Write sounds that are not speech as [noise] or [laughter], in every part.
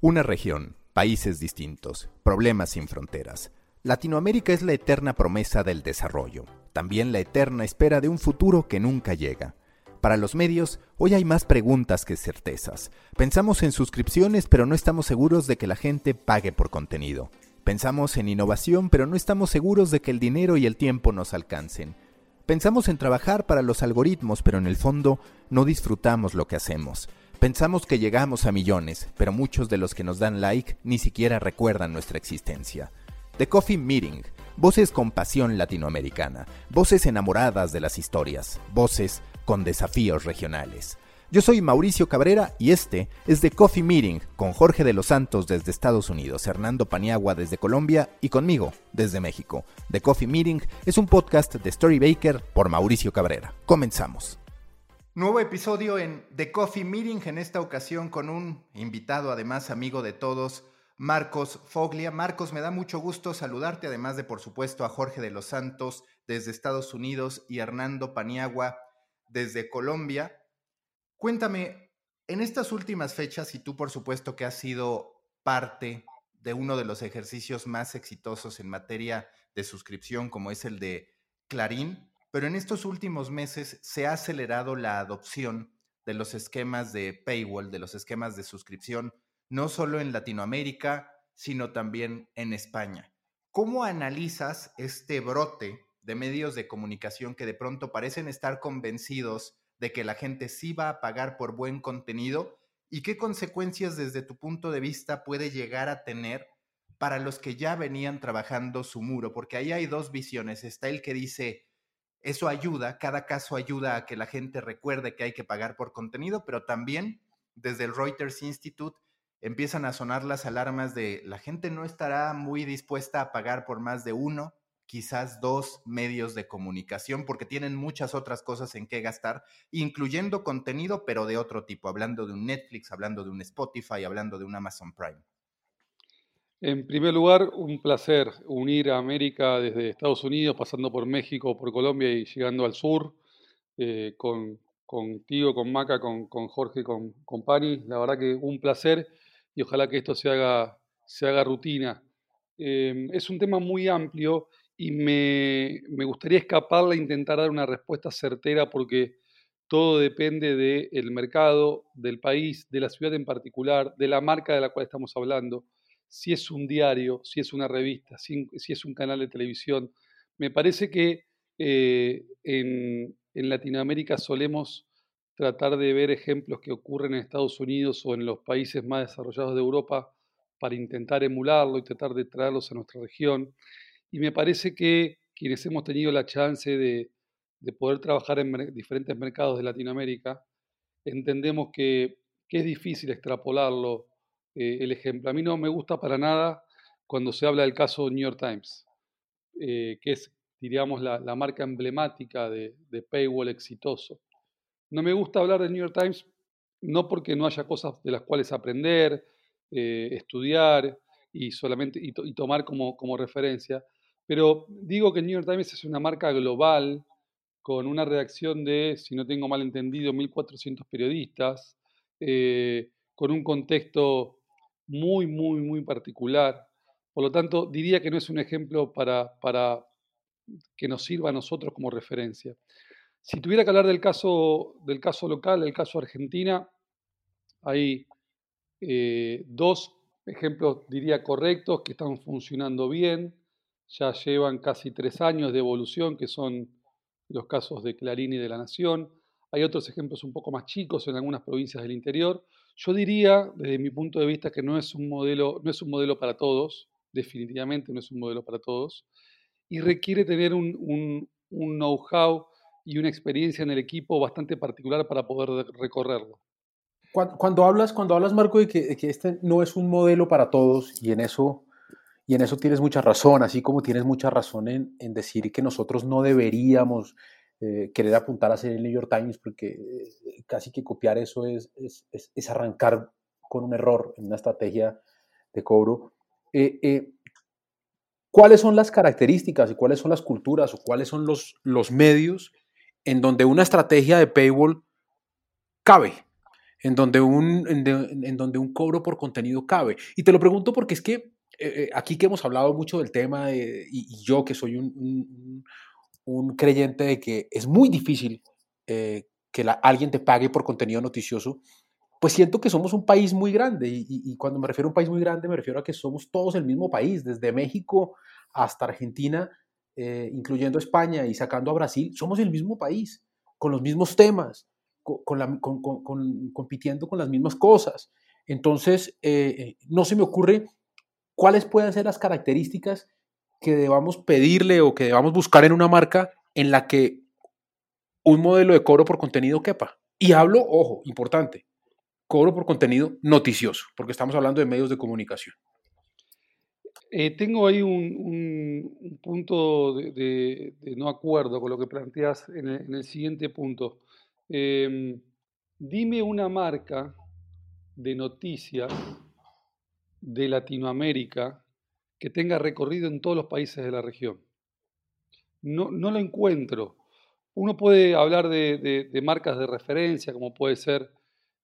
Una región, países distintos, problemas sin fronteras. Latinoamérica es la eterna promesa del desarrollo, también la eterna espera de un futuro que nunca llega. Para los medios, hoy hay más preguntas que certezas. Pensamos en suscripciones, pero no estamos seguros de que la gente pague por contenido. Pensamos en innovación, pero no estamos seguros de que el dinero y el tiempo nos alcancen. Pensamos en trabajar para los algoritmos, pero en el fondo no disfrutamos lo que hacemos. Pensamos que llegamos a millones, pero muchos de los que nos dan like ni siquiera recuerdan nuestra existencia. The Coffee Meeting, voces con pasión latinoamericana, voces enamoradas de las historias, voces con desafíos regionales. Yo soy Mauricio Cabrera y este es The Coffee Meeting con Jorge de los Santos desde Estados Unidos, Hernando Paniagua desde Colombia y conmigo desde México. The Coffee Meeting es un podcast de Story Baker por Mauricio Cabrera. Comenzamos. Nuevo episodio en The Coffee Meeting, en esta ocasión con un invitado, además amigo de todos, Marcos Foglia. Marcos, me da mucho gusto saludarte, además de, por supuesto, a Jorge de los Santos desde Estados Unidos y Hernando Paniagua desde Colombia. Cuéntame, en estas últimas fechas, y tú, por supuesto, que has sido parte de uno de los ejercicios más exitosos en materia de suscripción, como es el de Clarín, pero en estos últimos meses se ha acelerado la adopción de los esquemas de paywall, de los esquemas de suscripción, no solo en Latinoamérica, sino también en España. ¿Cómo analizas este brote de medios de comunicación que de pronto parecen estar convencidos de que la gente sí va a pagar por buen contenido y qué consecuencias desde tu punto de vista puede llegar a tener para los que ya venían trabajando su muro? Porque ahí hay dos visiones. Está el que dice, eso ayuda, cada caso ayuda a que la gente recuerde que hay que pagar por contenido, pero también desde el Reuters Institute empiezan a sonar las alarmas de la gente no estará muy dispuesta a pagar por más de uno, quizás dos medios de comunicación, porque tienen muchas otras cosas en que gastar, incluyendo contenido, pero de otro tipo, hablando de un Netflix, hablando de un Spotify, hablando de un Amazon Prime. En primer lugar, un placer unir a América desde Estados Unidos, pasando por México, por Colombia y llegando al sur, eh, con, contigo, con Maca, con, Jorge, con, con, Pani. La verdad que un placer y ojalá que esto se haga, se haga rutina. Em, es un tema muy amplio y me, me gustaría escaparle e intentar dar una respuesta certera porque todo depende del mercado, del país, de la ciudad en particular, de la marca de la cual estamos hablando si es un diario, si es una revista, si, es un canal de televisión. Me parece que eh, en, Latinoamérica solemos tratar de ver ejemplos que ocurren en Estados Unidos o en los países más desarrollados de Europa para intentar emularlo y tratar de traerlos a nuestra región. Y me parece que quienes hemos tenido la chance de, poder trabajar en diferentes mercados de Latinoamérica, entendemos que, que es difícil extrapolarlo eh, el ejemplo. A mí no me gusta para nada cuando se habla del caso New York Times, eh, que es, diríamos, la, marca emblemática de, paywall exitoso. No me gusta hablar de New York Times no porque no haya cosas de las cuales aprender, eh, estudiar y solamente y, tomar como, como, referencia, pero digo que New York Times es una marca global con una redacción de, si no tengo mal entendido, 1.400 periodistas, con un contexto muy, muy, muy particular. Por lo tanto, diría que no es un ejemplo para, para que nos sirva a nosotros como referencia. Si tuviera que hablar del caso, del caso local, del caso Argentina, hay eh, dos ejemplos, diría, correctos, que están funcionando bien. Ya llevan casi tres años de evolución, que son los casos de Clarín y de La Nación. Hay otros ejemplos un poco más chicos en algunas provincias del interior. Yo diría, desde mi punto de vista, que no es un modelo, no es un modelo para todos, definitivamente no es un modelo para todos, y requiere tener un, know-how y una experiencia en el equipo bastante particular para poder recorrerlo. Cuando, hablas, cuando hablas, Marco, de que, este no es un modelo para todos, y en eso, y en eso tienes mucha razón, así como tienes mucha razón en, en decir que nosotros no deberíamos eh, querer apuntar a ser el New York Times, porque eh, casi que copiar eso es, es, arrancar con un error en una estrategia de cobro. Eh, ¿Cuáles son las características y cuáles son las culturas o cuáles son los, los medios en donde una estrategia de paywall cabe? en donde un, en, donde un cobro por contenido cabe. Y te lo pregunto porque es que eh, eh, aquí que hemos hablado mucho del tema, y, yo que soy un, un, creyente de que es muy difícil eh, que alguien te pague por contenido noticioso, pues siento que somos un país muy grande. Y, cuando me refiero a un país muy grande, me refiero a que somos todos el mismo país, desde México hasta Argentina, incluyendo España y sacando a Brasil, somos el mismo país, con los mismos temas con, compitiendo con las mismas cosas. Entonces, eh, eh, no se me ocurre cuáles pueden ser las características que debamos pedirle o que debamos buscar en una marca en la que un modelo de cobro por contenido quepa. Y hablo, ojo, importante, cobro por contenido noticioso, porque estamos hablando de medios de comunicación. Eh, tengo ahí un, punto de, no acuerdo con lo que planteas en el siguiente punto. Em, dime una marca de noticias de Latinoamérica que tenga recorrido en todos los países de la región. No, no lo encuentro. Uno puede hablar de, marcas de referencia, como puede ser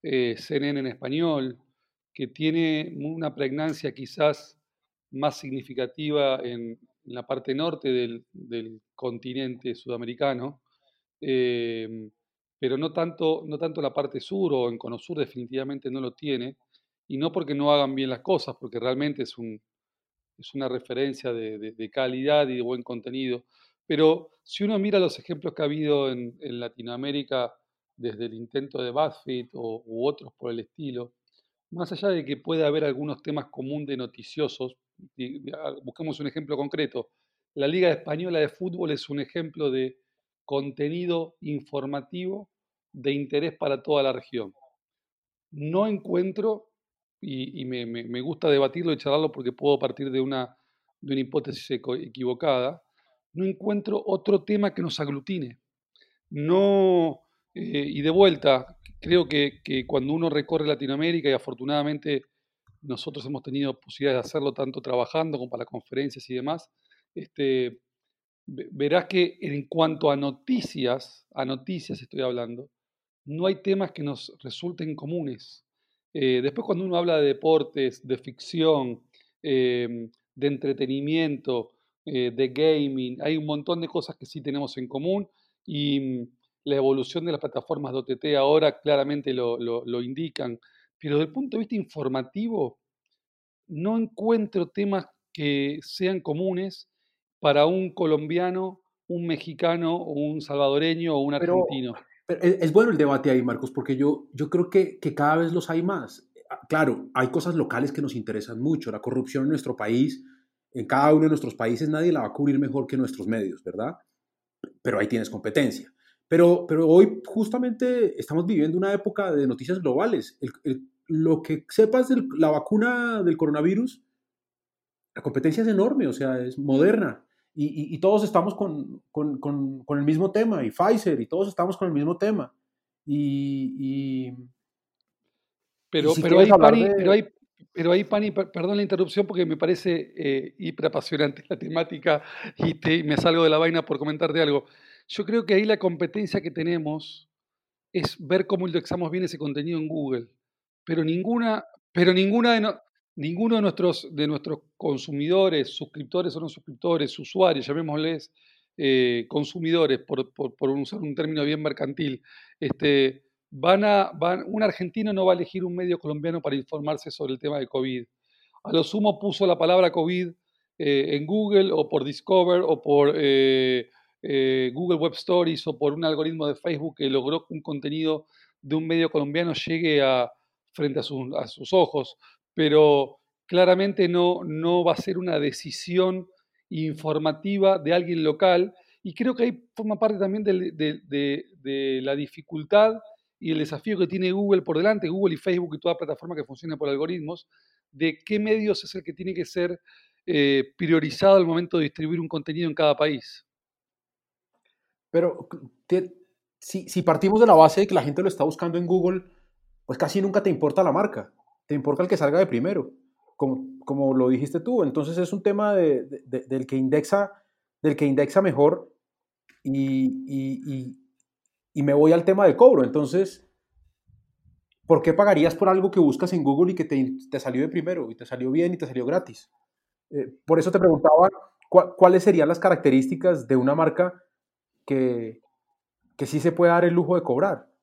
eh, CNN en español, que tiene una pregnancia quizás más significativa en, la parte norte del, continente sudamericano. Em, pero no tanto, no tanto la parte sur o en Cono Sur definitivamente no lo tiene, y no porque no hagan bien las cosas, porque realmente es, un, es una referencia de, calidad y de buen contenido. Pero si uno mira los ejemplos que ha habido en, Latinoamérica desde el intento de BuzzFeed o, u otros por el estilo, más allá de que pueda haber algunos temas comunes de noticiosos, busquemos un ejemplo concreto. La Liga Española de Fútbol es un ejemplo de contenido informativo de interés para toda la región. No encuentro, y, me, gusta debatirlo y charlarlo porque puedo partir de una, de una hipótesis equivocada, no encuentro otro tema que nos aglutine. No, eh, y de vuelta, creo que, que, cuando uno recorre Latinoamérica, y afortunadamente nosotros hemos tenido posibilidad de hacerlo tanto trabajando como para conferencias y demás, este, verás que en cuanto a noticias, a noticias estoy hablando, no hay temas que nos resulten comunes. Eh, después cuando uno habla de deportes, de ficción, em, de entretenimiento, eh, de gaming, hay un montón de cosas que sí tenemos en común y mm, la evolución de las plataformas de OTT ahora claramente lo, lo indican. Pero desde el punto de vista informativo, no encuentro temas que sean comunes para un colombiano, un mexicano, un salvadoreño o un argentino. Es, bueno el debate ahí, Marcos, porque yo, yo creo que, que cada vez los hay más. Ah, claro, hay cosas locales que nos interesan mucho. La corrupción en nuestro país, en cada uno de nuestros países, nadie la va a cubrir mejor que nuestros medios, ¿verdad? Pero ahí tienes competencia. Pero, pero hoy justamente estamos viviendo una época de noticias globales. lo que sepas de la vacuna del coronavirus, la competencia es enorme, o sea, es moderna y, todos estamos con, el mismo tema, y Pfizer, y todos estamos con el mismo tema. Y, pero, pero, hay, Pani, pero, hay, pero hay, Pani, perdón la interrupción porque me parece eh, hiper apasionante la temática y te, me salgo de la vaina por comentarte algo. Yo creo que ahí la competencia que tenemos es ver cómo indexamos bien ese contenido en Google. Pero ninguna, pero ninguna de, no, ninguno de nuestros, de nuestros consumidores, suscriptores o no suscriptores, usuarios, llamémosles eh, consumidores, por, usar un término bien mercantil, este, van a, van, un argentino no va a elegir un medio colombiano para informarse sobre el tema de COVID. A lo sumo puso la palabra COVID eh, en Google o por Discover o por eh, Google Web Stories o por un algoritmo de Facebook que logró que un contenido de un medio colombiano llegue a, frente a, a sus ojos pero claramente no, no va a ser una decisión informativa de alguien local y creo que ahí forma parte también de, la dificultad y el desafío que tiene Google por delante, Google y Facebook y toda plataforma que funcione por algoritmos, de qué medios es el que tiene que ser eh, priorizado al momento de distribuir un contenido en cada país. Pero si, si partimos de la base de que la gente lo está buscando en Google, pues casi nunca te importa la marca te importa el que salga de primero, como, como lo dijiste tú. Entonces es un tema de, del, que indexa, del que indexa mejor y, y, me voy al tema del cobro. Entonces, ¿por qué pagarías por algo que buscas en Google y que te, salió de primero y te salió bien y te salió gratis? Eh, por eso te preguntaba cuáles serían las características de una marca que, que sí se puede dar el lujo de cobrar.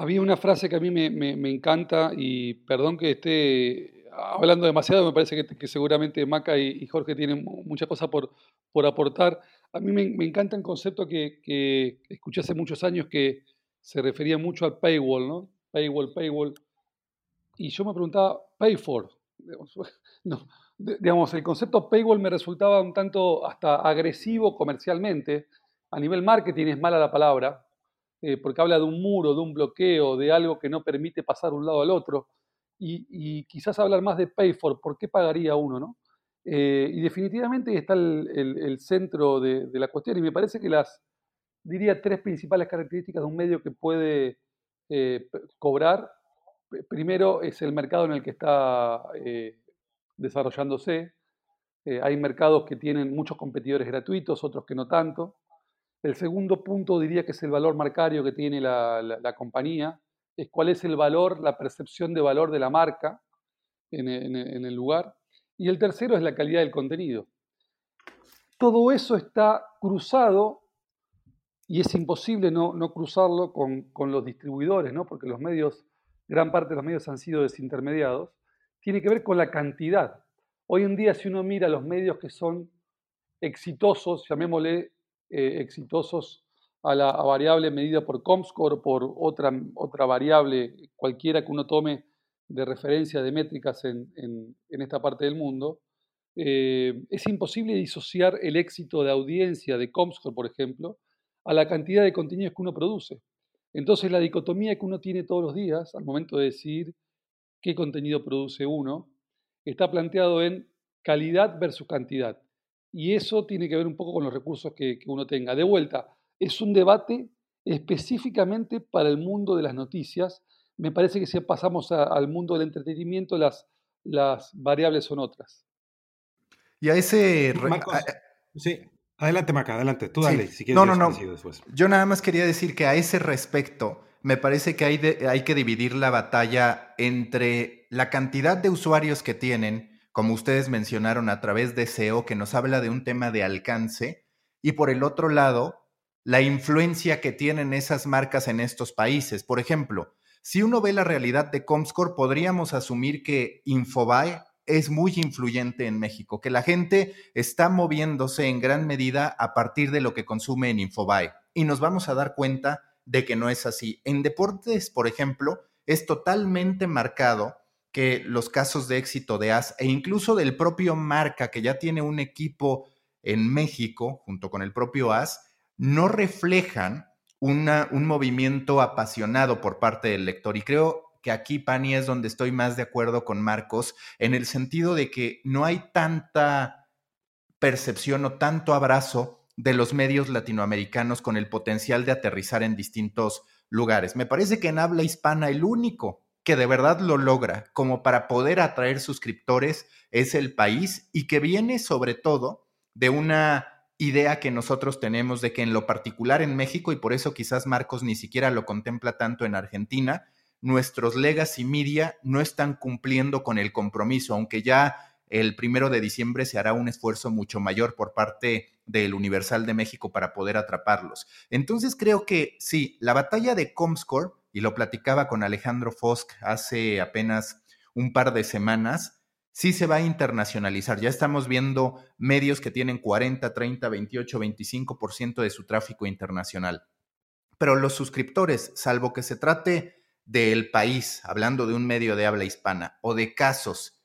Había una frase que a mí me, encanta y perdón que esté hablando demasiado, me parece que, seguramente Maca y, Jorge tienen muchas cosas por, por aportar. A mí me, encanta el concepto que, que, escuché hace muchos años que se refería mucho al paywall, ¿no? Paywall, paywall. Y yo me preguntaba, pay for. [laughs] No, digamos, el concepto paywall me resultaba un tanto hasta agresivo comercialmente. A nivel marketing es mala la palabra, eh, porque habla de un muro, de un bloqueo, de algo que no permite pasar de un lado al otro. Y, quizás hablar más de pay for, ¿por qué pagaría uno? ¿no? Eh, y definitivamente está el, centro de, la cuestión y me parece que las, diría, tres principales características de un medio que puede eh, cobrar. Primero es el mercado en el que está desarrollándose. hay mercados que tienen muchos competidores gratuitos, otros que no tanto. El segundo punto diría que es el valor marcario que tiene la, compañía, es cuál es el valor, la percepción de valor de la marca en, el lugar. Y el tercero es la calidad del contenido. Todo eso está cruzado y es imposible no, cruzarlo con, los distribuidores, ¿no? porque los medios, gran parte de los medios han sido desintermediados, tiene que ver con la cantidad. Hoy en día, si uno mira los medios que son exitosos, llamémosle eh, exitosos a la variable medida por Comscore o por otra, otra variable cualquiera que uno tome de referencia de métricas en, esta parte del mundo, eh, es imposible disociar el éxito de audiencia de Comscore, por ejemplo, a la cantidad de contenidos que uno produce. Entonces la dicotomía que uno tiene todos los días al momento de decidir qué contenido produce uno está planteado en calidad versus cantidad. Y eso tiene que ver un poco con los recursos que, uno tenga. De vuelta, es un debate específicamente para el mundo de las noticias. Me parece que si pasamos al mundo del entretenimiento, las, las variables son otras. Y a ese... sí, adelante Maca, adelante. Tú dale, si quieres. No, no, no. Yo nada más quería decir que a ese respecto, me parece que hay, hay que dividir la batalla entre la cantidad de usuarios que tienen como ustedes mencionaron, a través de SEO, que nos habla de un tema de alcance, y por el otro lado, la influencia que tienen esas marcas en estos países. Por ejemplo, si uno ve la realidad de Comscore, podríamos asumir que Infobae es muy influyente en México, que la gente está moviéndose en gran medida a partir de lo que consume en Infobae. Y nos vamos a dar cuenta de que no es así. En deportes, por ejemplo, es totalmente marcado que los casos de éxito de AS e incluso del propio Marca, que ya tiene un equipo en México, junto con el propio AS, no reflejan una, un movimiento apasionado por parte del lector. Y creo que aquí, Pani, es donde estoy más de acuerdo con Marcos, en el sentido de que no hay tanta percepción o tanto abrazo de los medios latinoamericanos con el potencial de aterrizar en distintos lugares. Me parece que en habla hispana el único que de verdad lo logra como para poder atraer suscriptores es el país y que viene sobre todo de una idea que nosotros tenemos de que en lo particular en México, y por eso quizás Marcos ni siquiera lo contempla tanto en Argentina, nuestros legacy media no están cumpliendo con el compromiso, aunque ya el primero de diciembre se hará un esfuerzo mucho mayor por parte del Universal de México para poder atraparlos. Entonces creo que sí, la batalla de Comscore y lo platicaba con Alejandro Fosk hace apenas un par de semanas, sí se va a internacionalizar. Ya estamos viendo medios que tienen 40, 30, 28, 25% de su tráfico internacional. Pero los suscriptores, salvo que se trate del país, hablando de un medio de habla hispana, o de casos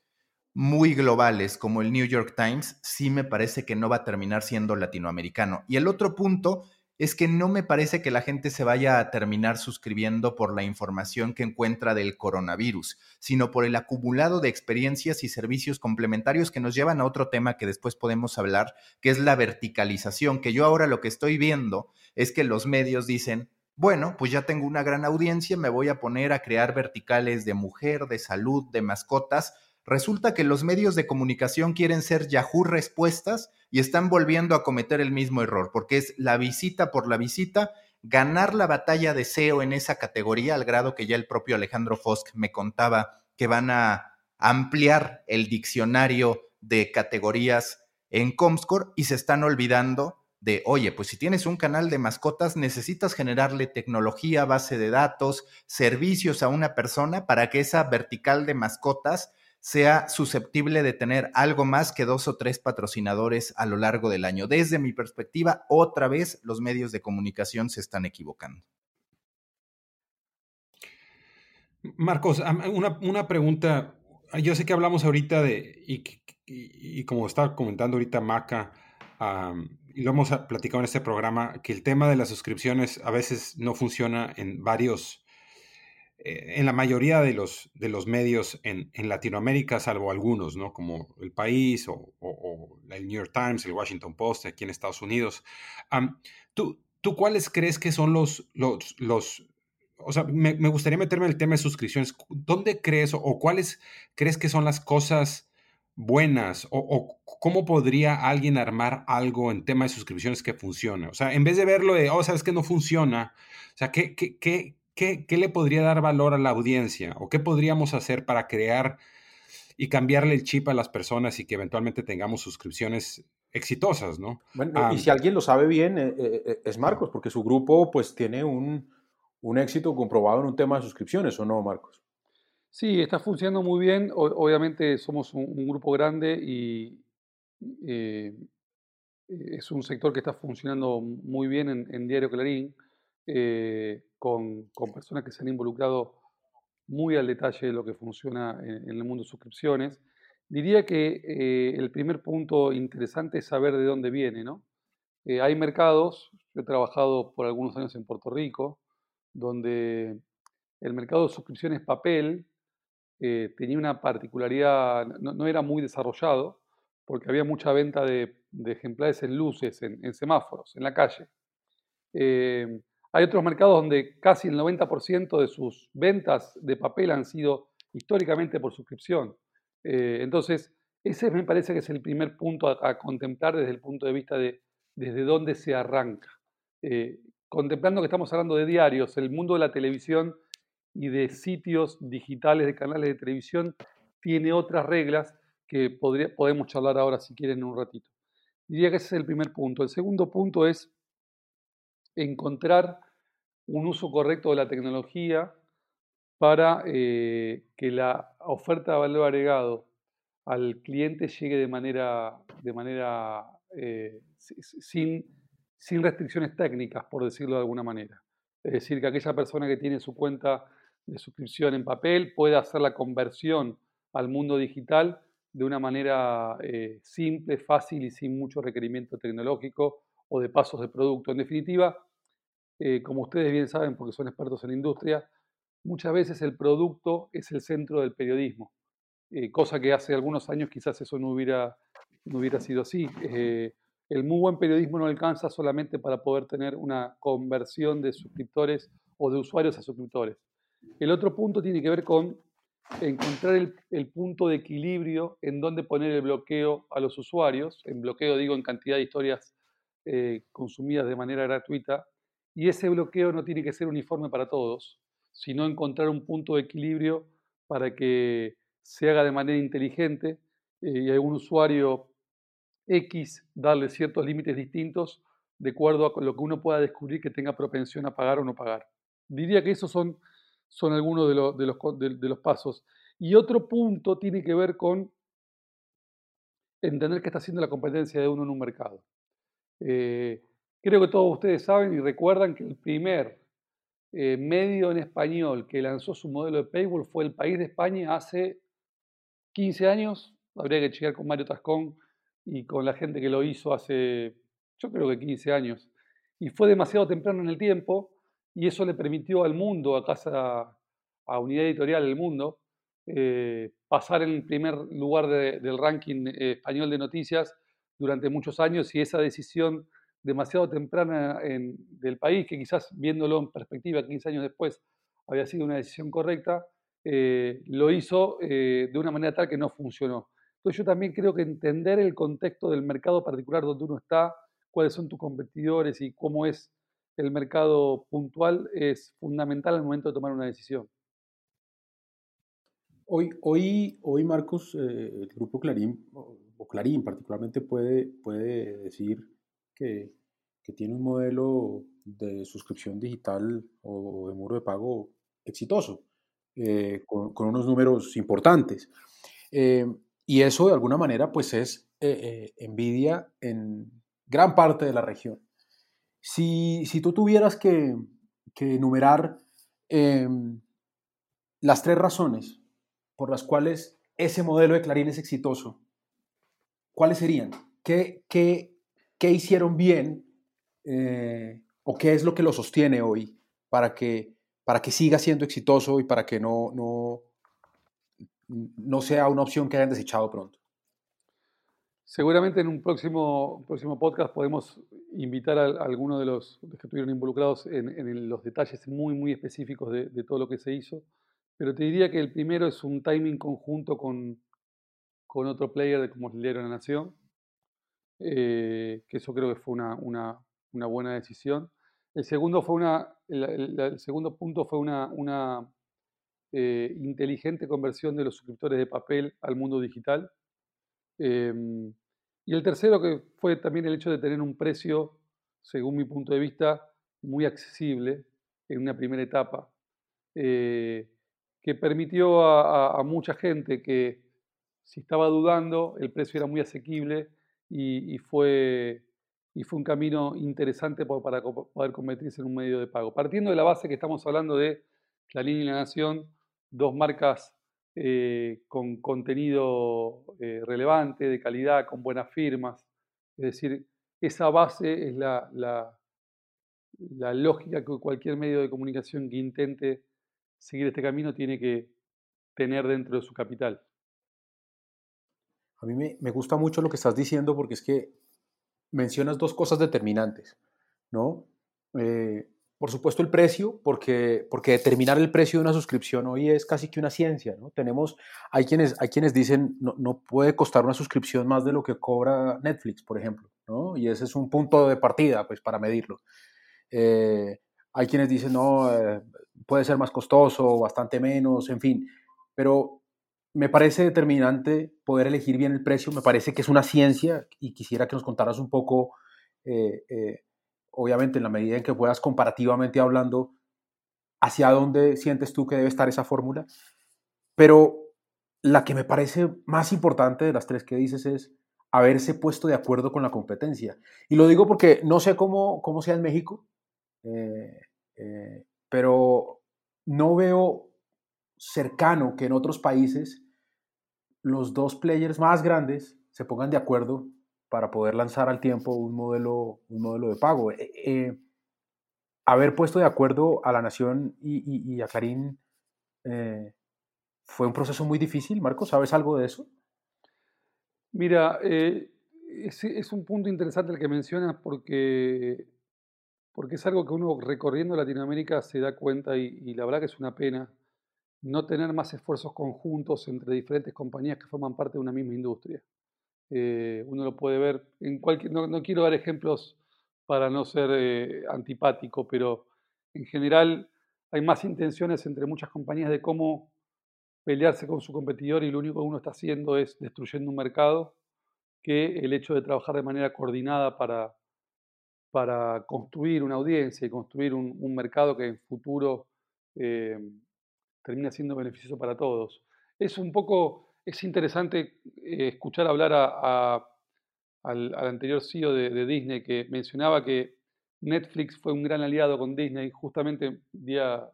muy globales como el New York Times, sí me parece que no va a terminar siendo latinoamericano. Y el otro punto es que no me parece que la gente se vaya a terminar suscribiendo por la información que encuentra del coronavirus, sino por el acumulado de experiencias y servicios complementarios que nos llevan a otro tema que después podemos hablar, que es la verticalización, que yo ahora lo que estoy viendo es que los medios dicen, bueno, pues ya tengo una gran audiencia, me voy a poner a crear verticales de mujer, de salud, de mascotas, Resulta que los medios de comunicación quieren ser Yahoo respuestas y están volviendo a cometer el mismo error, porque es la visita por la visita, ganar la batalla de SEO en esa categoría, al grado que ya el propio Alejandro Fosk me contaba que van a ampliar el diccionario de categorías en Comscore y se están olvidando de, oye, pues si tienes un canal de mascotas, necesitas generarle tecnología, base de datos, servicios a una persona para que esa vertical de mascotas sea susceptible de tener algo más que dos o tres patrocinadores a lo largo del año. Desde mi perspectiva, otra vez los medios de comunicación se están equivocando. Marcos, una, pregunta. Yo sé que hablamos ahorita de, y, como estaba comentando ahorita Maca, y lo hemos platicado en este programa, que el tema de las suscripciones a veces no funciona en varios en la mayoría de los, de los medios en, Latinoamérica, salvo algunos, ¿no? Como El País o, el New York Times, el Washington Post, aquí en Estados Unidos. ¿tú, ¿Tú cuáles crees que son los, los, los o sea, me, gustaría meterme en el tema de suscripciones. ¿Dónde crees o, cuáles crees que son las cosas buenas o, cómo podría alguien armar algo en tema de suscripciones que funcione? O sea, en vez de verlo de, oh, sabes que no funciona, o sea, ¿qué, qué, qué, ¿qué, le podría dar valor a la audiencia? ¿O qué podríamos hacer para crear y cambiarle el chip a las personas y que eventualmente tengamos suscripciones exitosas, ¿no? Bueno, y si alguien lo sabe bien, eh, eh, eh, es Marcos, porque su grupo pues tiene un, éxito comprobado en un tema de suscripciones, ¿o no, Marcos? Sí, está funcionando muy bien. obviamente somos un, grupo grande y es un sector que está funcionando muy bien en, Diario Clarín con, personas que se han involucrado muy al detalle de lo que funciona en, el mundo de suscripciones. Diría que eh, el primer punto interesante es saber de dónde viene, ¿no? Eh, hay mercados, yo he trabajado por algunos años en Puerto Rico, donde el mercado de suscripciones papel eh, tenía una particularidad, no, era muy desarrollado, porque había mucha venta de, ejemplares en luces, en, semáforos, en la calle. Hay otros mercados donde casi el 90% de sus ventas de papel han sido históricamente por suscripción. Eh, entonces, ese me parece que es el primer punto a, contemplar desde el punto de vista de desde dónde se arranca. Eh, contemplando que estamos hablando de diarios, el mundo de la televisión y de sitios digitales, de canales de televisión, tiene otras reglas que podemos charlar ahora si quieren en un ratito. Diría que ese es el primer punto. El segundo punto es encontrar un uso correcto de la tecnología para eh, que la oferta de valor agregado al cliente llegue de manera, de manera eh, sin, sin restricciones técnicas, por decirlo de alguna manera. Es decir, que aquella persona que tiene su cuenta de suscripción en papel pueda hacer la conversión al mundo digital de una manera eh, simple, fácil y sin mucho requerimiento tecnológico o de pasos de producto. En definitiva, eh, como ustedes bien saben, porque son expertos en la industria, muchas veces el producto es el centro del periodismo, eh, cosa que hace algunos años quizás eso no hubiera, no hubiera sido así. Eh, el muy buen periodismo no alcanza solamente para poder tener una conversión de suscriptores o de usuarios a suscriptores. El otro punto tiene que ver con encontrar el, el, punto de equilibrio en donde poner el bloqueo a los usuarios. En bloqueo digo en cantidad de historias consumidas de manera gratuita y ese bloqueo no tiene que ser uniforme para todos, sino encontrar un punto de equilibrio para que se haga de manera inteligente eh, y a un usuario X darle ciertos límites distintos de acuerdo a lo que uno pueda descubrir que tenga propensión a pagar o no pagar. Diría que esos son, son algunos de, los, de, los, pasos. Y otro punto tiene que ver con entender qué está haciendo la competencia de uno en un mercado. Eh, Creo que todos ustedes saben y recuerdan que el primer eh, medio en español que lanzó su modelo de paywall fue El País de España hace 15 años. Habría que chequear con Mario Tascón y con la gente que lo hizo hace, yo creo que 15 años. Y fue demasiado temprano en el tiempo y eso le permitió al mundo, a casa, a Unidad Editorial El Mundo, eh, pasar en el primer lugar del ranking eh, español de noticias durante muchos años y esa decisión demasiado temprana en, del país, que quizás viéndolo en perspectiva 15 años después había sido una decisión correcta, eh, lo hizo eh, de una manera tal que no funcionó. Entonces yo también creo que entender el contexto del mercado particular donde uno está, cuáles son tus competidores y cómo es el mercado puntual es fundamental al momento de tomar una decisión. Hoy, hoy, hoy Marcos, eh, el grupo Clarín, o Clarín particularmente, puede, puede decir que, tiene un modelo de suscripción digital o de muro de pago exitoso, eh, con, unos números importantes. Eh, y eso de alguna manera pues es envidia en gran parte de la región. Si, si tú tuvieras que, que enumerar las tres razones por las cuales ese modelo de Clarín es exitoso, ¿cuáles serían? ¿Qué, qué, qué hicieron bien eh, o qué es lo que lo sostiene hoy para que, para que siga siendo exitoso y para que no, no, no sea una opción que hayan desechado pronto? Seguramente en un próximo, próximo podcast podemos invitar a, algunos de los que estuvieron involucrados en, los detalles muy, muy específicos de, de todo lo que se hizo. Pero te diría que el primero es un timing conjunto con, con otro player de como lidero la nación, eh, que eso creo que fue una, una, buena decisión. El segundo, fue una, el, segundo punto fue una, una eh, inteligente conversión de los suscriptores de papel al mundo digital. Em, y el tercero, que fue también el hecho de tener un precio, según mi punto de vista, muy accesible en una primera etapa. Eh, que permitió a, mucha gente que si estaba dudando, el precio era muy asequible y, fue, y fue un camino interesante para poder convertirse en un medio de pago. Partiendo de la base que estamos hablando de la línea y la nación, dos marcas eh, con contenido eh, relevante, de calidad, con buenas firmas. Es decir, esa base es la, la lógica que cualquier medio de comunicación que intente seguir este camino tiene que tener dentro de su capital. A mí me, gusta mucho lo que estás diciendo porque es que mencionas dos cosas determinantes, ¿no? Eh, por supuesto el precio, porque, porque determinar el precio de una suscripción hoy es casi que una ciencia, ¿no? Tenemos, hay quienes, hay quienes dicen, no, no puede costar una suscripción más de lo que cobra Netflix, por ejemplo, ¿no? Y ese es un punto de partida, pues, para medirlo. Eh, hay quienes dicen, no, eh, puede ser más costoso, bastante menos, en fin. Pero me parece determinante poder elegir bien el precio, me parece que es una ciencia y quisiera que nos contaras un poco, eh, eh, obviamente en la medida en que puedas comparativamente hablando, hacia dónde sientes tú que debe estar esa fórmula. Pero la que me parece más importante de las tres que dices es haberse puesto de acuerdo con la competencia. Y lo digo porque no sé cómo, cómo sea en México, eh, pero no veo cercano que en otros países los dos players más grandes se pongan de acuerdo para poder lanzar al tiempo un modelo, un modelo de pago. Eh, haber puesto de acuerdo a la Nación y, a Karim fue un proceso muy difícil. Marco, ¿sabes algo de eso? Mira, es, un punto interesante el que mencionas porque porque es algo que uno recorriendo Latinoamérica se da cuenta y, la verdad que es una pena no tener más esfuerzos conjuntos entre diferentes compañías que forman parte de una misma industria. Eh, uno lo puede ver en cualquier, no, quiero dar ejemplos para no ser eh, antipático, pero en general hay más intenciones entre muchas compañías de cómo pelearse con su competidor y lo único que uno está haciendo es destruyendo un mercado que el hecho de trabajar de manera coordinada para, para construir una audiencia y construir un, mercado que en futuro eh, termina siendo beneficioso para todos. Es un poco, es interesante eh, escuchar hablar al, anterior CEO de, Disney que mencionaba que Netflix fue un gran aliado con Disney. Justamente día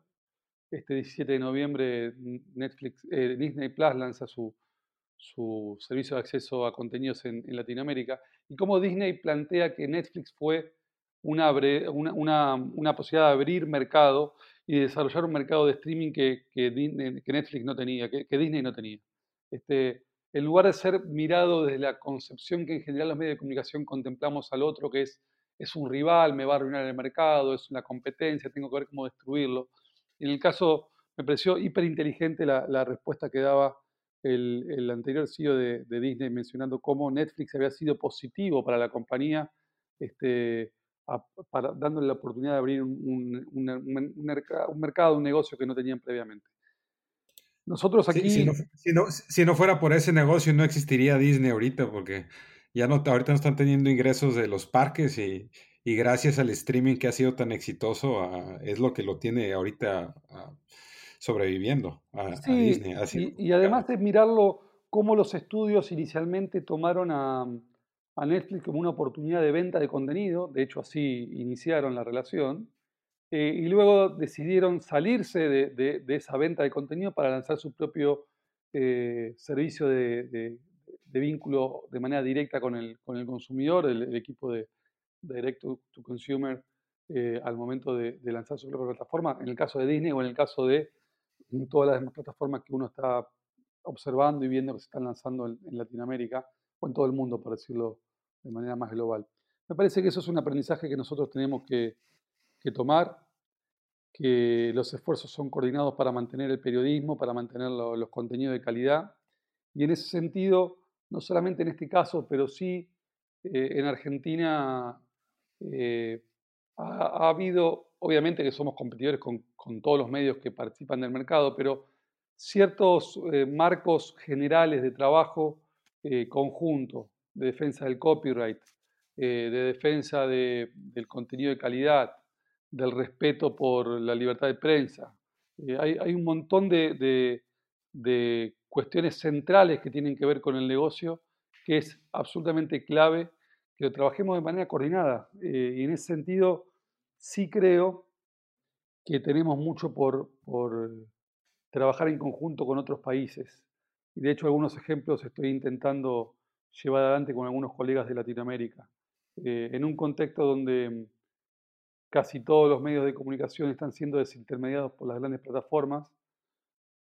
este 17 de noviembre Netflix, eh, Disney Plus lanza su, su servicio de acceso a contenidos en, en Latinoamérica y cómo Disney plantea que Netflix fue una, una, una, posibilidad de abrir mercado y desarrollar un mercado de streaming que, que, Netflix no tenía, que, Disney no tenía. Este, en lugar de ser mirado desde la concepción que en general los medios de comunicación contemplamos al otro, que es, es un rival, me va a arruinar el mercado, es una competencia, tengo que ver cómo destruirlo. En el caso, me pareció hiper inteligente la, la respuesta que daba el, el anterior CEO de, de, Disney mencionando cómo Netflix había sido positivo para la compañía. Este, para, dándole la oportunidad de abrir un, mercado, un negocio que no tenían previamente. Nosotros aquí... si, no, si, no, fuera por ese negocio no existiría Disney ahorita porque ya no, ahorita no están teniendo ingresos de los parques y, y gracias al streaming que ha sido tan exitoso ah, es lo que lo tiene ahorita ah, sobreviviendo a, Disney. y, y, además de mirarlo, cómo los estudios inicialmente tomaron a, a Netflix como una oportunidad de venta de contenido, de hecho así iniciaron la relación, eh, y luego decidieron salirse de, esa venta de contenido para lanzar su propio eh, servicio de, vínculo de manera directa con el, con el consumidor, el, equipo de, Direct to, Consumer, eh, al momento de, lanzar su propia plataforma, en el caso de Disney o en el caso de todas las demás plataformas que uno está observando y viendo que se están lanzando en Latinoamérica o en todo el mundo, por decirlo de manera más global. Me parece que eso es un aprendizaje que nosotros tenemos que, tomar, que los esfuerzos son coordinados para mantener el periodismo, para mantener los contenidos de calidad. Y en ese sentido, no solamente en este caso, pero sí eh, en Argentina eh, ha, habido, obviamente que somos competidores con, todos los medios que participan del mercado, pero ciertos eh, marcos generales de trabajo conjunto de defensa del copyright, eh, de defensa del contenido de calidad, del respeto por la libertad de prensa. Eh, hay, un montón de, cuestiones centrales que tienen que ver con el negocio que es absolutamente clave que lo trabajemos de manera coordinada. Eh, y en ese sentido, sí creo que tenemos mucho por, por trabajar en conjunto con otros países. Y de hecho, algunos ejemplos estoy intentando llevar adelante con algunos colegas de Latinoamérica, eh, en un contexto donde casi todos los medios de comunicación están siendo desintermediados por las grandes plataformas.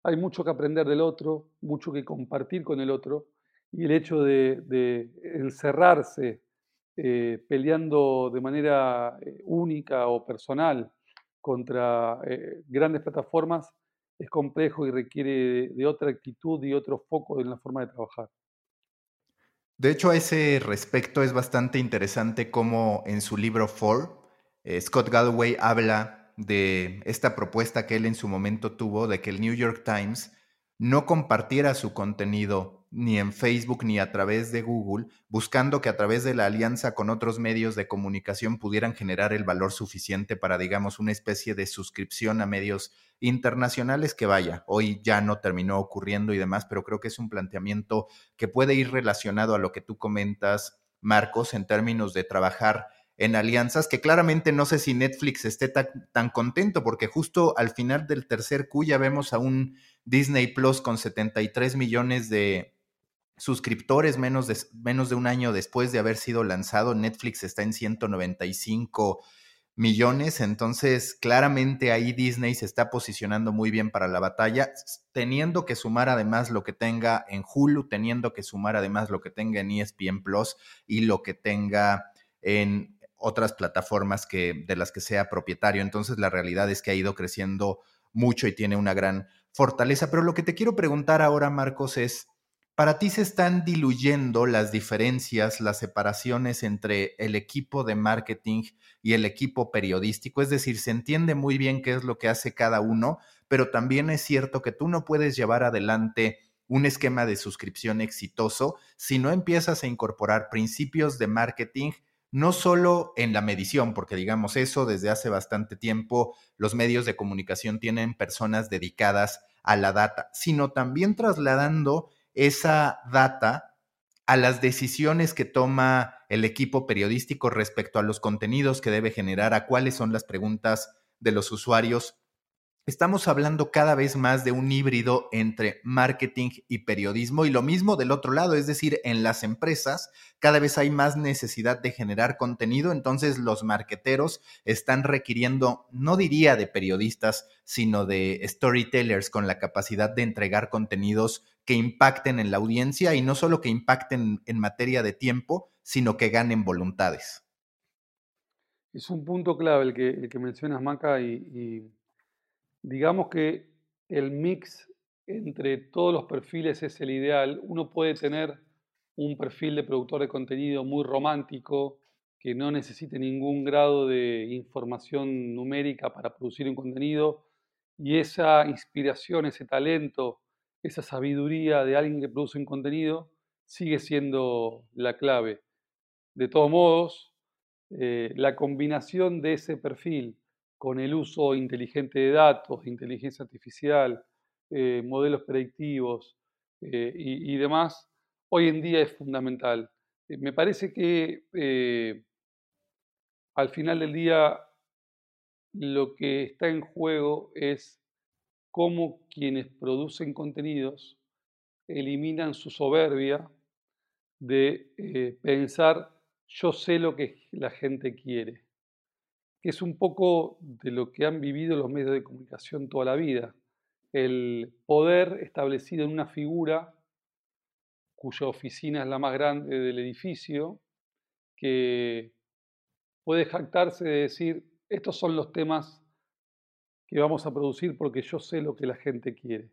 Hay mucho que aprender del otro, mucho que compartir con el otro, y el hecho de, encerrarse eh, peleando de manera eh, única o personal contra grandes plataformas es complejo y requiere de otra actitud y otro foco en la forma de trabajar. De hecho, a ese respecto es bastante interesante cómo en su libro Four, eh, Scott Galloway habla de esta propuesta que él en su momento tuvo de que el New York Times no compartiera su contenido ni en Facebook ni a través de Google, buscando que a través de la alianza con otros medios de comunicación pudieran generar el valor suficiente para, digamos, una especie de suscripción a medios internacionales que vaya, hoy ya no terminó ocurriendo y demás, pero creo que es un planteamiento que puede ir relacionado a lo que tú comentas, Marcos, en términos de trabajar en alianzas, que claramente no sé si Netflix esté tan, contento, porque justo al final del tercer Q ya vemos a un Disney Plus con 73 millones de suscriptores menos de, menos de un año después de haber sido lanzado. Netflix está en 195 millones, entonces claramente ahí Disney se está posicionando muy bien para la batalla, teniendo que sumar además lo que tenga en Hulu, teniendo que sumar además lo que tenga en ESPN Plus y lo que tenga en otras plataformas que, de las que sea propietario. Entonces la realidad es que ha ido creciendo mucho y tiene una gran fortaleza. Pero lo que te quiero preguntar ahora, Marcos, es, para ti se están diluyendo las diferencias, las separaciones entre el equipo de marketing y el equipo periodístico. Es decir, se entiende muy bien qué es lo que hace cada uno, pero también es cierto que tú no puedes llevar adelante un esquema de suscripción exitoso si no empiezas a incorporar principios de marketing no solo en la medición, porque digamos eso desde hace bastante tiempo los medios de comunicación tienen personas dedicadas a la data, sino también trasladando esa data a las decisiones que toma el equipo periodístico respecto a los contenidos que debe generar, a cuáles son las preguntas de los usuarios Estamos hablando cada vez más de un híbrido entre marketing y periodismo y lo mismo del otro lado, es decir, en las empresas cada vez hay más necesidad de generar contenido, entonces los marqueteros están requiriendo, no diría de periodistas, sino de storytellers con la capacidad de entregar contenidos que impacten en la audiencia y no solo que impacten en materia de tiempo, sino que ganen voluntades. Es un punto clave el que, el que mencionas, Maca, y Digamos que el mix entre todos los perfiles es el ideal. Uno puede tener un perfil de productor de contenido muy romántico, que no necesite ningún grado de información numérica para producir un contenido y esa inspiración, ese talento, esa sabiduría de alguien que produce un contenido sigue siendo la clave. De todos modos, eh, la combinación de ese perfil con el uso inteligente de datos, inteligencia artificial, eh, modelos predictivos eh, y, demás, hoy en día es fundamental. me parece que al final del día lo que está en juego es cómo quienes producen contenidos eliminan su soberbia de eh, pensar yo sé lo que la gente quiere, que es un poco de lo que han vivido los medios de comunicación toda la vida, el poder establecido en una figura cuya oficina es la más grande del edificio, que puede jactarse de decir, estos son los temas que vamos a producir porque yo sé lo que la gente quiere.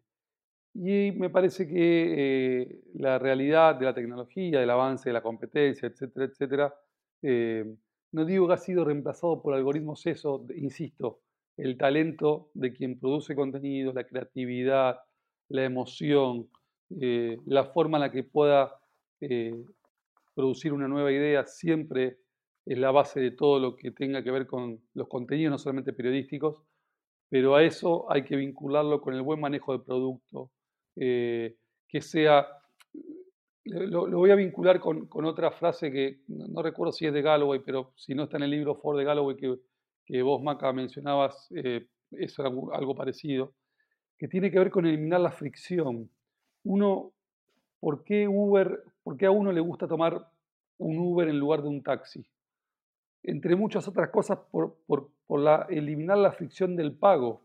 Y me parece que eh, la realidad de la tecnología, del avance de la competencia, etcétera, etcétera, eh, no digo que ha sido reemplazado por algoritmos eso, insisto, el talento de quien produce contenido, la creatividad, la emoción, eh, la forma en la que pueda producir una nueva idea siempre es la base de todo lo que tenga que ver con los contenidos, no solamente periodísticos, pero a eso hay que vincularlo con el buen manejo del producto, eh, que sea, lo, voy a vincular con, otra frase que no, recuerdo si es de Galloway, pero si no está en el libro Ford de Galloway que, que vos, Maca, mencionabas, eh, es algo, parecido, que tiene que ver con eliminar la fricción. Uno, ¿por qué Uber, por qué a uno le gusta tomar un Uber en lugar de un taxi? entre muchas otras cosas, por, la, eliminar la fricción del pago.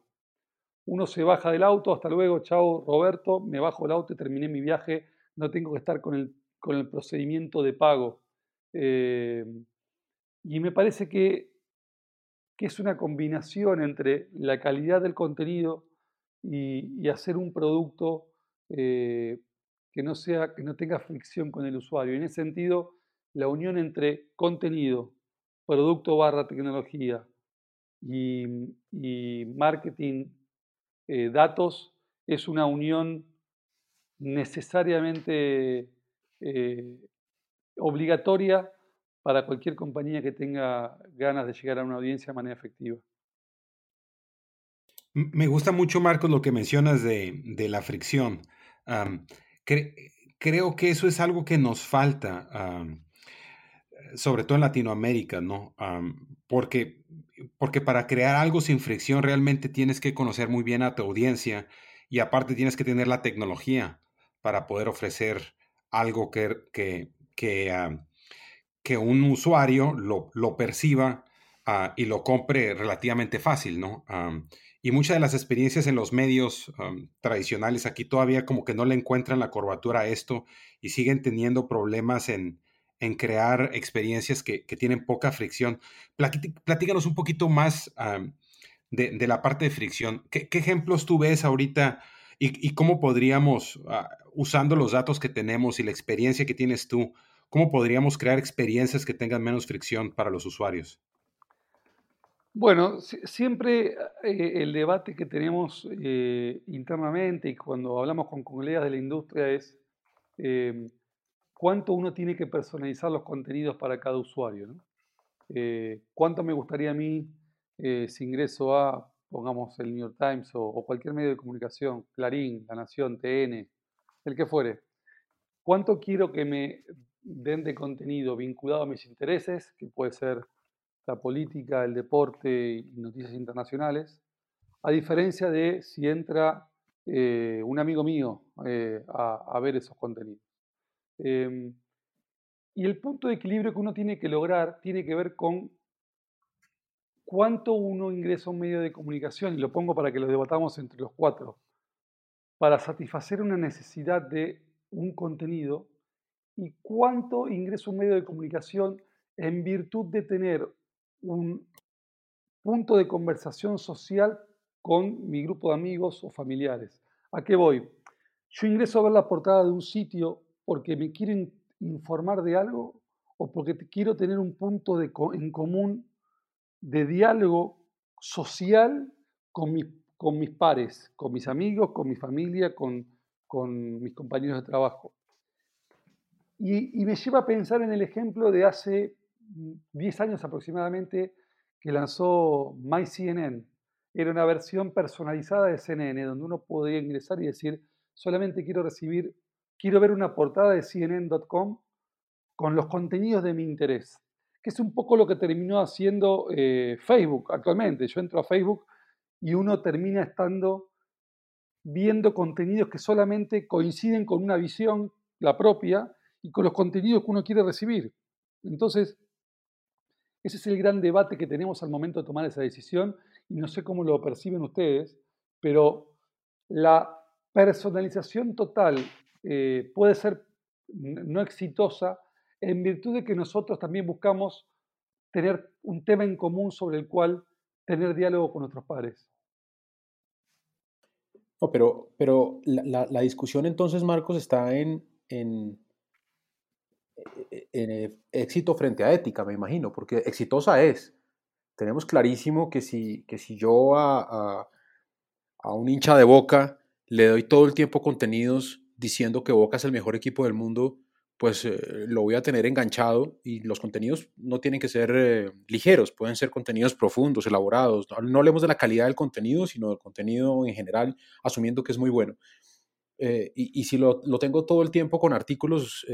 Uno se baja del auto, hasta luego, chao Roberto, me bajo del auto y terminé mi viaje, no tengo que estar con el, con el procedimiento de pago. Eh, y me parece que, que, es una combinación entre la calidad del contenido y, hacer un producto eh, que, no sea, que no tenga fricción con el usuario. En ese sentido, la unión entre contenido, producto barra tecnología y, marketing, eh, datos, es una unión necesariamente eh, obligatoria para cualquier compañía que tenga ganas de llegar a una audiencia de manera efectiva. Me gusta mucho, Marcos, lo que mencionas de, la fricción. creo que eso es algo que nos falta sobre todo en Latinoamérica, ¿no? porque, porque para crear algo sin fricción realmente tienes que conocer muy bien a tu audiencia y aparte tienes que tener la tecnología para poder ofrecer algo que, que, que, que un usuario lo, lo perciba ah, y lo compre relativamente fácil, ¿no? y muchas de las experiencias en los medios tradicionales aquí todavía como que no le encuentran la curvatura a esto y siguen teniendo problemas en, en crear experiencias que, tienen poca fricción. Platícanos un poquito más de, la parte de fricción. ¿Qué, ejemplos tú ves ahorita y, cómo podríamos, ah, usando los datos que tenemos y la experiencia que tienes tú, cómo podríamos crear experiencias que tengan menos fricción para los usuarios? Bueno, siempre eh, el debate que tenemos eh, internamente y cuando hablamos con colegas de la industria es em, cuánto uno tiene que personalizar los contenidos para cada usuario. Eh, ¿Cuánto me gustaría a mí eh, si ingreso a, pongamos, el New York Times o, cualquier medio de comunicación, Clarín, La Nación, TN, el que fuere? ¿Cuánto quiero que me den de contenido vinculado a mis intereses, que puede ser la política, el deporte y noticias internacionales, a diferencia de si entra eh, un amigo mío a ver esos contenidos? Em, y el punto de equilibrio que uno tiene que lograr tiene que ver con cuánto uno ingresa a un medio de comunicación, y lo pongo para que lo debatamos entre los cuatro, para satisfacer una necesidad de un contenido, y cuánto ingresa un medio de comunicación en virtud de tener un punto de conversación social con mi grupo de amigos o familiares. ¿A qué voy? Yo ingreso a ver la portada de un sitio porque me quieren informar de algo o porque quiero tener un punto de, en común de diálogo social con, con mis pares, con mis amigos, con mi familia, con, mis compañeros de trabajo. Y, me lleva a pensar en el ejemplo de hace 10 años aproximadamente que lanzó MyCNN. Era una versión personalizada de CNN donde uno podía ingresar y decir, solamente quiero recibir, quiero ver una portada de CNN.com con los contenidos de mi interés, que es un poco lo que terminó haciendo eh, Facebook actualmente. Yo entro a Facebook y uno termina estando viendo contenidos que solamente coinciden con una visión, la propia, y con los contenidos que uno quiere recibir. Entonces, ese es el gran debate que tenemos al momento de tomar esa decisión y no sé cómo lo perciben ustedes, pero la personalización total eh, puede ser no exitosa en virtud de que nosotros también buscamos tener un tema en común sobre el cual tener diálogo con nuestros pares. No, pero, pero la, discusión entonces, Marcos, está en, en, en, éxito frente a ética, me imagino, porque exitosa es. Tenemos clarísimo que si, que si yo a, a un hincha de boca le doy todo el tiempo contenidos diciendo que Boca es el mejor equipo del mundo, pues eh, lo voy a tener enganchado y los contenidos no tienen que ser eh, ligeros, pueden ser contenidos profundos, elaborados. No, hablemos de la calidad del contenido, sino del contenido en general, asumiendo que es muy bueno. Eh, y, si lo, lo, tengo todo el tiempo con artículos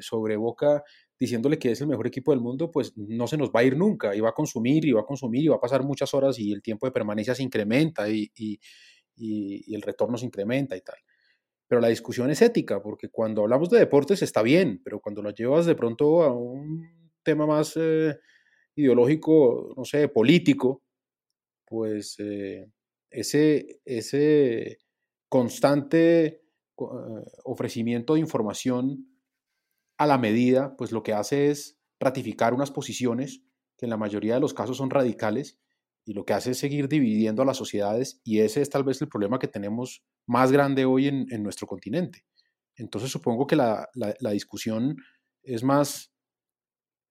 sobre Boca diciéndole que es el mejor equipo del mundo, pues no se nos va a ir nunca y va a consumir y va a consumir y va a pasar muchas horas y el tiempo de permanencia se incrementa y, y, y el retorno se incrementa y tal. Pero la discusión es ética, porque cuando hablamos de deportes está bien, pero cuando lo llevas de pronto a un tema más eh, ideológico, no sé, político, pues eh, ese, ese constante eh, ofrecimiento de información a la medida, pues lo que hace es ratificar unas posiciones que en la mayoría de los casos son radicales y lo que hace es seguir dividiendo a las sociedades y ese es tal vez el problema que tenemos más grande hoy en, nuestro continente. Entonces supongo que la, discusión es más,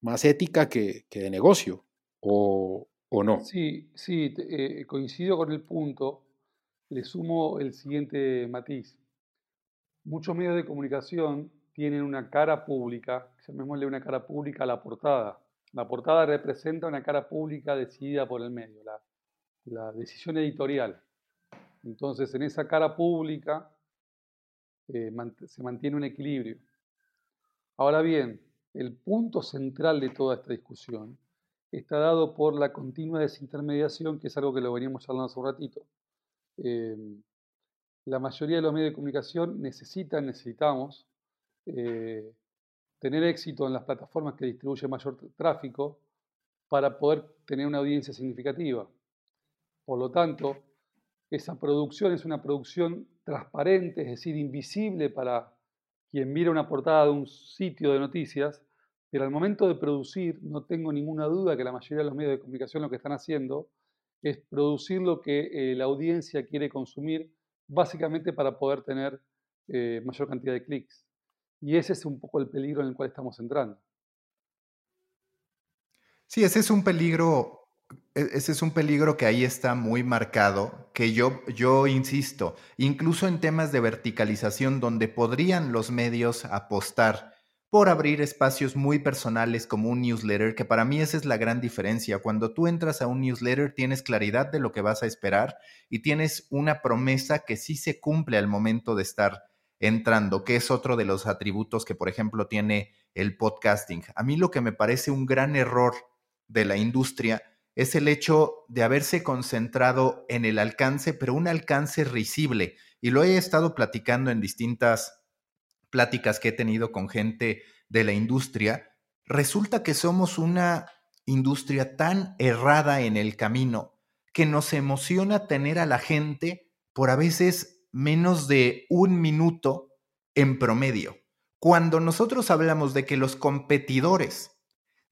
más ética que, de negocio, o, no. Sí, sí, eh, coincido con el punto. Le sumo el siguiente matiz. Muchos medios de comunicación tienen una cara pública, llamémosle una cara pública a la portada. La portada representa una cara pública decidida por el medio, la, decisión editorial. Entonces, en esa cara pública eh, se mantiene un equilibrio. Ahora bien, el punto central de toda esta discusión está dado por la continua desintermediación, que es algo que lo veníamos hablando hace un ratito. Em, la mayoría de los medios de comunicación necesitan, necesitamos eh, tener éxito en las plataformas que distribuyen mayor tráfico para poder tener una audiencia significativa. Por lo tanto, esa producción es una producción transparente, es decir, invisible para quien mira una portada de un sitio de noticias, pero al momento de producir, no tengo ninguna duda que la mayoría de los medios de comunicación lo que están haciendo es producir lo que eh, la audiencia quiere consumir, básicamente para poder tener eh, mayor cantidad de clics. Y ese es un poco el peligro en el cual estamos entrando. Sí, ese es un peligro, e, ese es un peligro que ahí está muy marcado, que yo, yo insisto, incluso en temas de verticalización donde podrían los medios apostar por abrir espacios muy personales como un newsletter, que para mí esa es la gran diferencia. Cuando tú entras a un newsletter tienes claridad de lo que vas a esperar y tienes una promesa que sí se cumple al momento de estar entrando, que es otro de los atributos que, por ejemplo, tiene el podcasting. A mí lo que me parece un gran error de la industria es el hecho de haberse concentrado en el alcance, pero un alcance risible. Y lo he estado platicando en distintas pláticas que he tenido con gente de la industria. Resulta que somos una industria tan errada en el camino que nos emociona tener a la gente por a veces menos de un minuto en promedio. Cuando nosotros hablamos de que los competidores,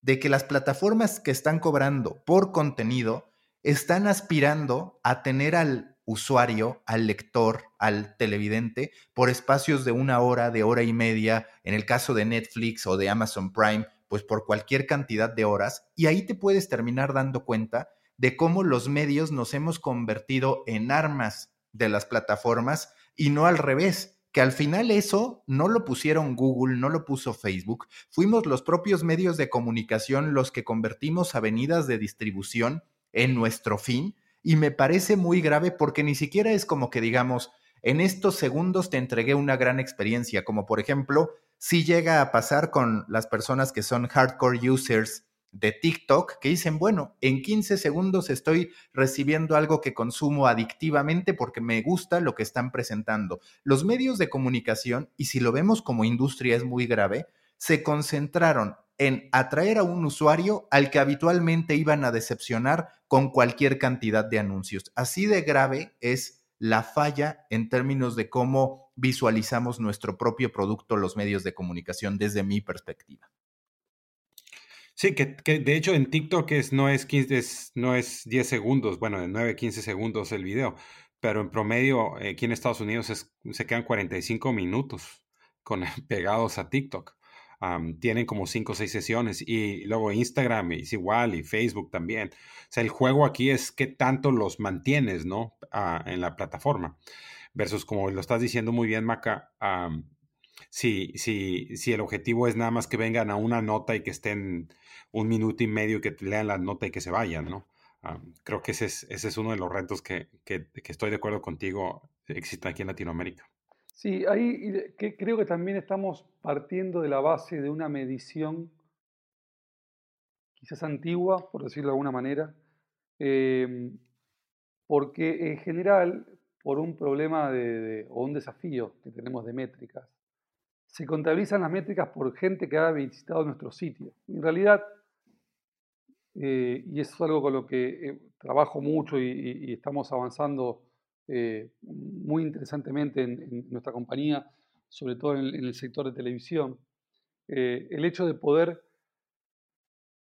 de que las plataformas que están cobrando por contenido están aspirando a tener al usuario, al lector, al televidente, por espacios de una hora, de hora y media, en el caso de Netflix o de Amazon Prime, pues por cualquier cantidad de horas y ahí te puedes terminar dando cuenta de cómo los medios nos hemos convertido en armas de las plataformas y no al revés, que al final eso no lo pusieron Google, no lo puso Facebook, fuimos los propios medios de comunicación los que convertimos avenidas de distribución en nuestro fin y me parece muy grave porque ni siquiera es como que digamos, en estos segundos te entregué una gran experiencia, como por ejemplo, si llega a pasar con las personas que son hardcore users de TikTok que dicen, bueno, en 15 segundos estoy recibiendo algo que consumo adictivamente porque me gusta lo que están presentando. Los medios de comunicación, y si lo vemos como industria es muy grave, se concentraron en atraer a un usuario al que habitualmente iban a decepcionar con cualquier cantidad de anuncios. Así de grave es la falla en términos de cómo visualizamos nuestro propio producto, los medios de comunicación, desde mi perspectiva. Sí, que, de hecho en TikTok es, no, es 15, no es 10 segundos, bueno, de 9 a 15 segundos el video, pero en promedio eh, aquí en Estados Unidos se quedan 45 minutos con, [laughs] pegados a TikTok. tienen como 5 o 6 sesiones y luego Instagram es igual y Facebook también. O sea, el juego aquí es qué tanto los mantienes, ¿no? Ah, en la plataforma. Versus como lo estás diciendo muy bien, Maca, si, si, si el objetivo es nada más que vengan a una nota y que estén un minuto y medio que lean la nota y que se vayan, ¿no? Ah, creo que ese es, ese es uno de los retos que, que, estoy de acuerdo contigo, existe aquí en Latinoamérica. Sí, ahí que creo que también estamos partiendo de la base de una medición quizás antigua, por decirlo de alguna manera, em, porque en general, por un problema de, o un desafío que tenemos de métricas, se contabilizan las métricas por gente que ha visitado nuestro sitio. En realidad, eh, y eso es algo con lo que eh, trabajo mucho y, estamos avanzando eh, muy interesantemente en, nuestra compañía, sobre todo en, el sector de televisión, el hecho de poder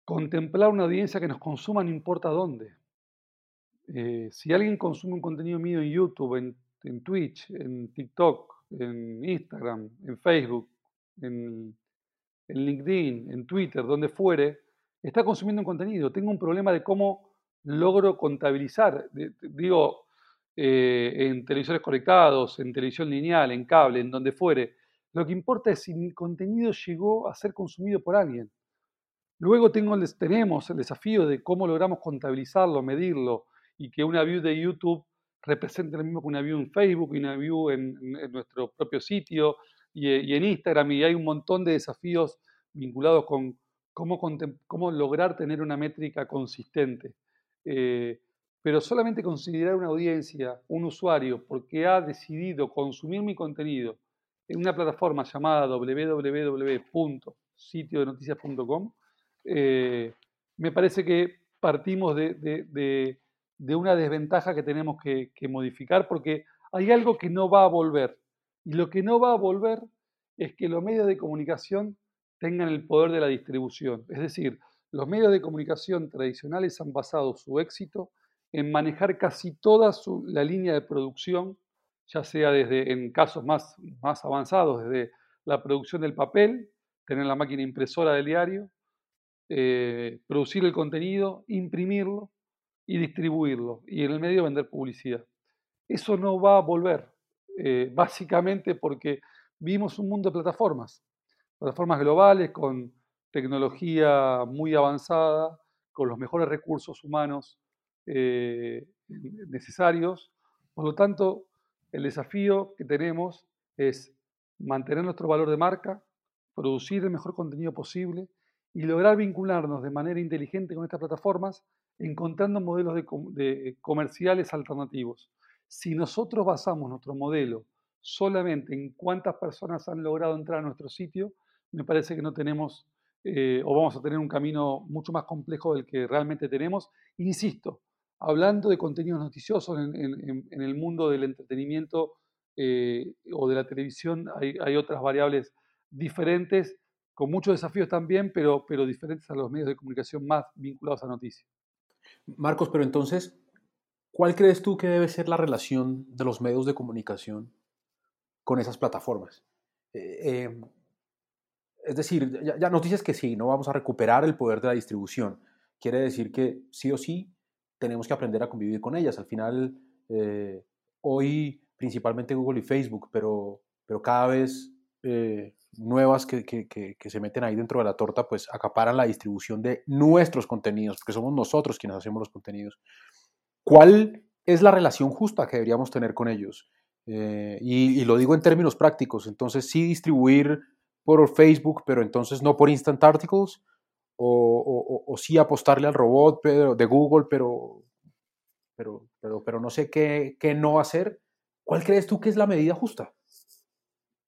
contemplar una audiencia que nos consuma no importa dónde. si alguien consume un contenido mío en YouTube, en, en Twitch, en TikTok, en Instagram, en Facebook, en, en LinkedIn, en Twitter, donde fuere, está consumiendo un contenido. Tengo un problema de cómo logro contabilizar. Digo, eh, en televisores conectados, en televisión lineal, en cable, en donde fuere. Lo que importa es si mi contenido llegó a ser consumido por alguien. Luego tengo, tenemos el desafío de cómo logramos contabilizarlo, medirlo y que una view de YouTube represente lo mismo que una view en Facebook y una view en, nuestro propio sitio y, y, en Instagram. Y hay un montón de desafíos vinculados con cómo, lograr tener una métrica consistente. Eh, pero solamente considerar una audiencia, un usuario, porque ha decidido consumir mi contenido en una plataforma llamada www.sitiodenoticias.com, eh, me parece que partimos de, una desventaja que tenemos que, que modificar porque hay algo que no va a volver. Y lo que no va a volver es que los medios de comunicación tengan el poder de la distribución. Es decir, los medios de comunicación tradicionales han basado su éxito en manejar casi toda la línea de producción, ya sea desde, en casos más, más avanzados, desde la producción del papel, tener la máquina impresora del diario, eh, producir el contenido, imprimirlo y distribuirlo, y en el medio vender publicidad. Eso no va a volver, eh, básicamente porque vimos un mundo de plataformas plataformas globales con tecnología muy avanzada, con los mejores recursos humanos eh, necesarios. Por lo tanto, el desafío que tenemos es mantener nuestro valor de marca, producir el mejor contenido posible y lograr vincularnos de manera inteligente con estas plataformas, encontrando modelos de comerciales alternativos. Si nosotros basamos nuestro modelo solamente en cuántas personas han logrado entrar a nuestro sitio, me parece que no tenemos eh, o vamos a tener un camino mucho más complejo del que realmente tenemos. Insisto, hablando de contenidos noticiosos en, el mundo del entretenimiento eh, o de la televisión, hay, otras variables diferentes, con muchos desafíos también, pero, pero diferentes a los medios de comunicación más vinculados a noticias. Marcos, pero entonces, ¿cuál crees tú que debe ser la relación de los medios de comunicación con esas plataformas? Eh, es decir, ya, nos dices que sí, no vamos a recuperar el poder de la distribución. Quiere decir que sí o sí tenemos que aprender a convivir con ellas. Al final, eh, hoy principalmente Google y Facebook, pero, pero cada vez eh, nuevas que, que, que, se meten ahí dentro de la torta, pues acaparan la distribución de nuestros contenidos, porque somos nosotros quienes hacemos los contenidos. ¿Cuál es la relación justa que deberíamos tener con ellos? Eh, y, lo digo en términos prácticos, entonces sí distribuir por Facebook, pero entonces no por Instant Articles, o, o, sí apostarle al robot de Google, pero, pero, pero, pero no sé qué, qué, no hacer. ¿Cuál crees tú que es la medida justa?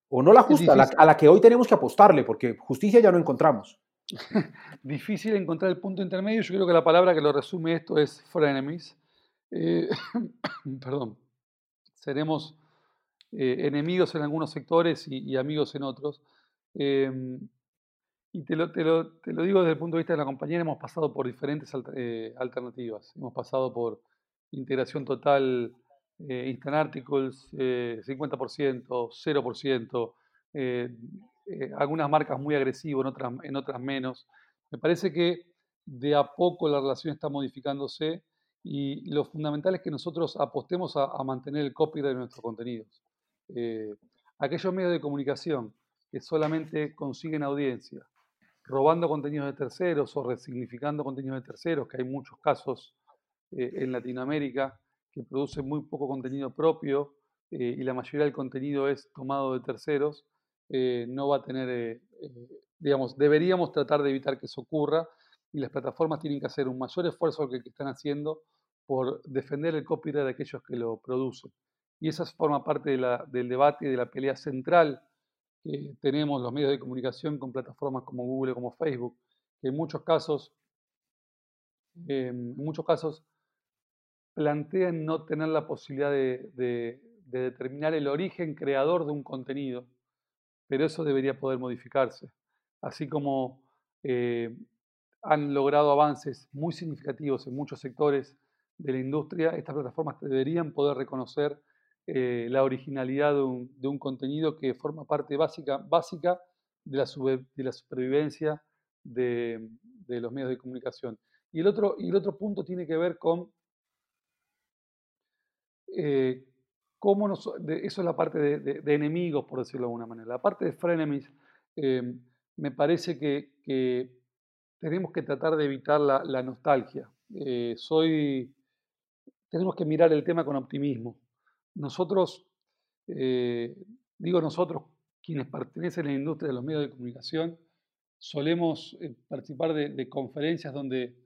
O no la justa, a la, a la, que hoy tenemos que apostarle, porque justicia ya no encontramos. [laughs] Difícil encontrar el punto intermedio. Yo creo que la palabra que lo resume esto es frenemies. Eh, [coughs] perdón. Seremos eh, enemigos en algunos sectores y, amigos en otros. Em, y te lo, te, lo, te lo, digo desde el punto de vista de la compañía, hemos pasado por diferentes eh, alternativas. Hemos pasado por integración total, Instant Articles, 50%, 0%, algunas marcas muy agresivas, en otras, en otras menos. Me parece que de a poco la relación está modificándose y lo fundamental es que nosotros apostemos a, a mantener el copyright de nuestros contenidos. Eh, aquellos medios de comunicación que solamente consiguen audiencia robando contenidos de terceros o resignificando contenidos de terceros, que hay muchos casos eh, en Latinoamérica que producen muy poco contenido propio eh, y la mayoría del contenido es tomado de terceros, no va a tener, digamos, deberíamos tratar de evitar que eso ocurra y las plataformas tienen que hacer un mayor esfuerzo que, que están haciendo por defender el copyright de aquellos que lo producen. Y esa forma parte del debate y de la pelea central tenemos los medios de comunicación con plataformas como Google, como Facebook, que en muchos casos, en muchos casos plantean no tener la posibilidad de, determinar el origen creador de un contenido, pero eso debería poder modificarse. Así como eh, han logrado avances muy significativos en muchos sectores de la industria, estas plataformas deberían poder reconocer eh, la originalidad de un, contenido que forma parte básica, básica de, la de la supervivencia de, los medios de comunicación. Y el otro, y el otro punto tiene que ver con eh, cómo nos, eso es la parte de, enemigos, por decirlo de alguna manera. La parte de frenemies, eh, me parece que, tenemos que tratar de evitar la, la nostalgia. soy, tenemos que mirar el tema con optimismo. Nosotros, eh, digo nosotros, quienes pertenecen a la industria de los medios de comunicación, solemos eh, participar de, conferencias donde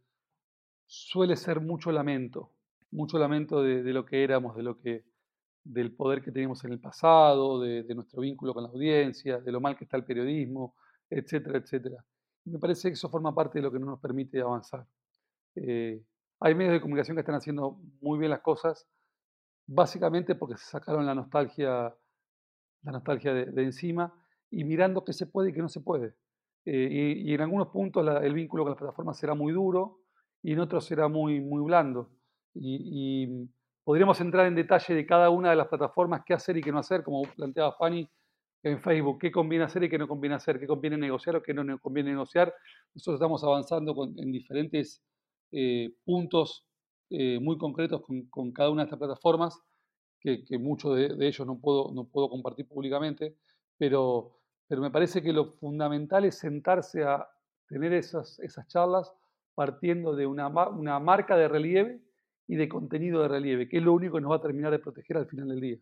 suele ser mucho lamento, mucho lamento de, lo que éramos, de lo que, del poder que teníamos en el pasado, de, nuestro vínculo con la audiencia, de lo mal que está el periodismo, etcétera, etcétera. me parece que eso forma parte de lo que no nos permite avanzar. Eh, hay medios de comunicación que están haciendo muy bien las cosas, básicamente porque se sacaron la nostalgia, la nostalgia de, encima y mirando qué se puede y qué no se puede. Eh, y, en algunos puntos el vínculo con las plataformas será muy duro y en otros será muy, muy blando. Y, podríamos entrar en detalle de cada una de las plataformas, qué hacer y qué no hacer, como planteaba Fanny en Facebook, qué conviene hacer y qué no conviene hacer, qué conviene negociar o qué no conviene negociar. Nosotros estamos avanzando en diferentes eh, puntos eh, muy concretos con, cada una de estas plataformas, que, muchos de, ellos no puedo, no puedo compartir públicamente, pero, pero me parece que lo fundamental es sentarse a tener esas, esas charlas partiendo de una, una marca de relieve y de contenido de relieve, que es lo único que nos va a terminar de proteger al final del día.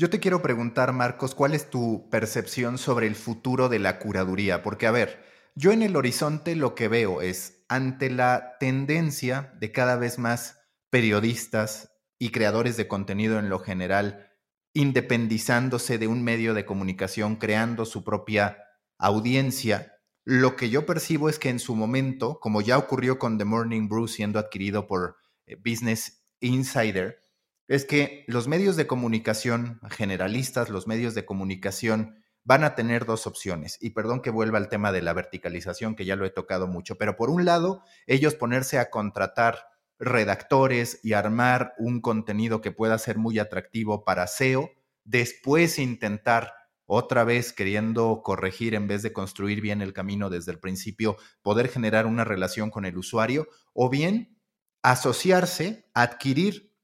Yo te quiero preguntar, Marcos, ¿cuál es tu percepción sobre el futuro de la curaduría? Porque, a ver, yo en el horizonte lo que veo es, ante la tendencia de cada vez más periodistas y creadores de contenido en lo general, independizándose de un medio de comunicación, creando su propia audiencia, lo que yo percibo es que en su momento, como ya ocurrió con The Morning Brew siendo adquirido por eh, Business Insider, es que los medios de comunicación generalistas, los medios de comunicación van a tener dos opciones. Y perdón que vuelva al tema de la verticalización, que ya lo he tocado mucho, pero por un lado, ellos ponerse a contratar redactores y armar un contenido que pueda ser muy atractivo para SEO, después intentar otra vez queriendo corregir en vez de construir bien el camino desde el principio, poder generar una relación con el usuario, o bien asociarse, adquirir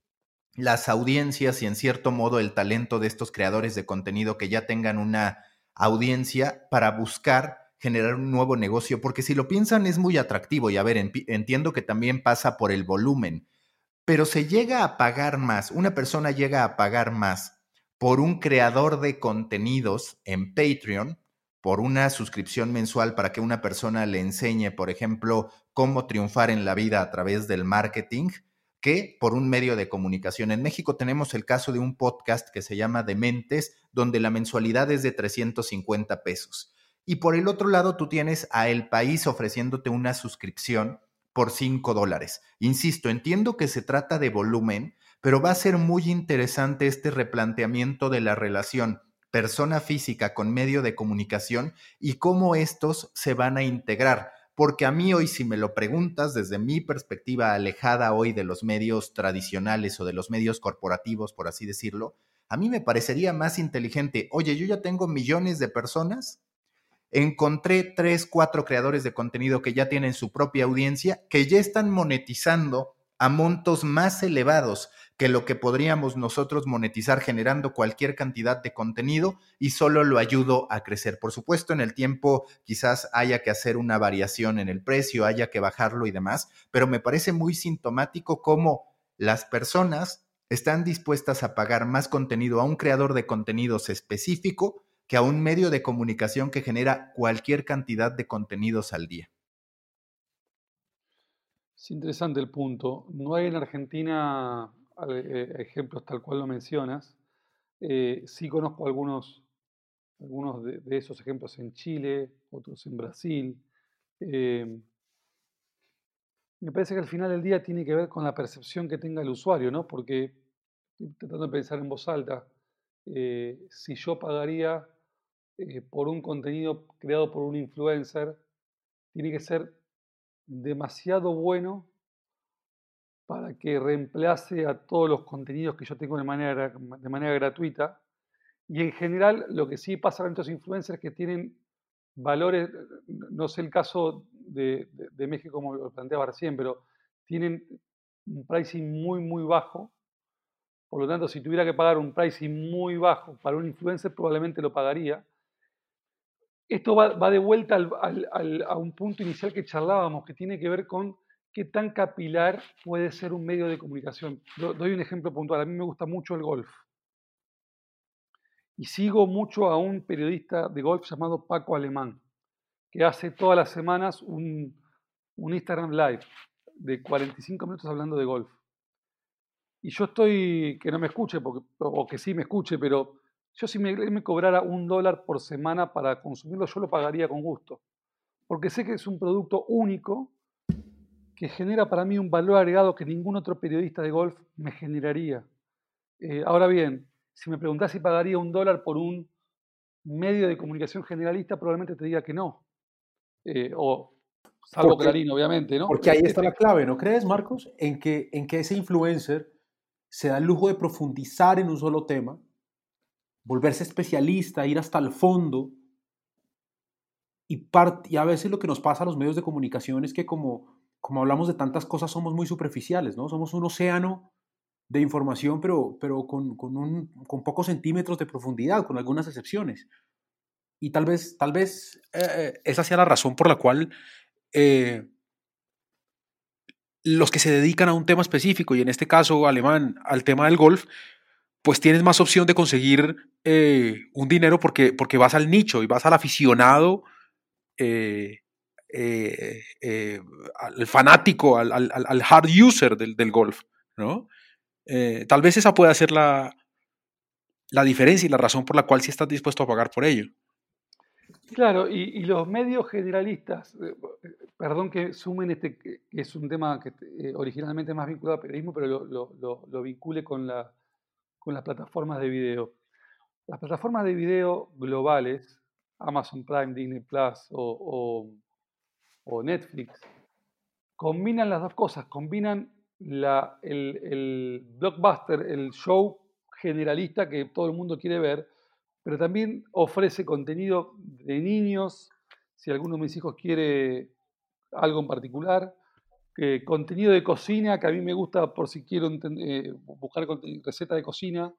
las audiencias y en cierto modo el talento de estos creadores de contenido que ya tengan una audiencia para buscar generar un nuevo negocio, porque si lo piensan es muy atractivo y a ver, entiendo que también pasa por el volumen, pero se llega a pagar más, una persona llega a pagar más por un creador de contenidos en Patreon, por una suscripción mensual para que una persona le enseñe, por ejemplo, cómo triunfar en la vida a través del marketing, que por un medio de comunicación. En México tenemos el caso de un podcast que se llama Dementes, donde la mensualidad es de 350 pesos. Y por el otro lado, tú tienes a El País ofreciéndote una suscripción por 5 dólares. Insisto, entiendo que se trata de volumen, pero va a ser muy interesante este replanteamiento de la relación persona física con medio de comunicación y cómo estos se van a integrar. Porque a mí hoy, si me lo preguntas desde mi perspectiva alejada hoy de los medios tradicionales o de los medios corporativos, por así decirlo, a mí me parecería más inteligente, oye, yo ya tengo millones de personas encontré tres, cuatro creadores de contenido que ya tienen su propia audiencia, que ya están monetizando a montos más elevados que lo que podríamos nosotros monetizar generando cualquier cantidad de contenido y solo lo ayudo a crecer. Por supuesto, en el tiempo quizás haya que hacer una variación en el precio, haya que bajarlo y demás, pero me parece muy sintomático cómo las personas están dispuestas a pagar más contenido a un creador de contenidos específico que a un medio de comunicación que genera cualquier cantidad de contenidos al día. Es interesante el punto. No hay en Argentina ejemplos tal cual lo mencionas. Eh, sí conozco algunos, algunos de, esos ejemplos en Chile, otros en Brasil. Eh, me parece que al final del día tiene que ver con la percepción que tenga el usuario, ¿no? Porque estoy tratando de pensar en voz alta. si yo pagaría eh, por un contenido creado por un influencer tiene que ser demasiado bueno para que reemplace a todos los contenidos que yo tengo de manera, de manera gratuita. Y en general, lo que sí pasa con estos influencers es que tienen valores, no sé el caso de, México como lo planteaba recién, pero tienen un pricing muy, muy bajo. Por lo tanto, si tuviera que pagar un pricing muy bajo para un influencer, probablemente lo pagaría esto va, de vuelta a un punto inicial que charlábamos, que tiene que ver con qué tan capilar puede ser un medio de comunicación. Doy un ejemplo puntual. A mí me gusta mucho el golf. Y sigo mucho a un periodista de golf llamado Paco Alemán, que hace todas las semanas un, Instagram Live de 45 minutos hablando de golf. Y yo estoy, que no me escuche, o que sí me escuche, pero yo si me, me cobrara un dólar por semana para consumirlo, yo lo pagaría con gusto. Porque sé que es un producto único que genera para mí un valor agregado que ningún otro periodista de golf me generaría. Eh, ahora bien, si me preguntás si pagaría un dólar por un medio de comunicación generalista, probablemente te diga que no. Eh, o salvo Clarín, obviamente, ¿no? Porque ahí está la clave, ¿no crees, Marcos? En que, en que ese influencer se da el lujo de profundizar en un solo tema volverse especialista, ir hasta el fondo. Y, y a veces lo que nos pasa a los medios de comunicación es que como, como hablamos de tantas cosas somos muy superficiales, ¿no? Somos un océano de información, pero, pero con, con, un, con pocos centímetros de profundidad, con algunas excepciones. Y tal vez, tal vez eh, esa sea la razón por la cual eh, los que se dedican a un tema específico, y en este caso alemán, al tema del golf, pues tienes más opción de conseguir eh, un dinero porque, porque vas al nicho y vas al aficionado, eh, eh, al fanático, al, hard user del, golf, ¿no? tal vez esa pueda ser la, la diferencia y la razón por la cual sí estás dispuesto a pagar por ello. Claro, y, los medios generalistas, perdón que sumen este, que es un tema que originalmente más vinculado al periodismo, pero lo vincule con la, con las plataformas de video. Las plataformas de video globales, Amazon Prime, Disney Plus o, Netflix, combinan las dos cosas, combinan la, el, el, blockbuster, el show generalista que todo el mundo quiere ver, pero también ofrece contenido de niños, si alguno de mis hijos quiere algo en particular, contenido de cocina, que a mí me gusta por si quiero eh, buscar recetas de cocina.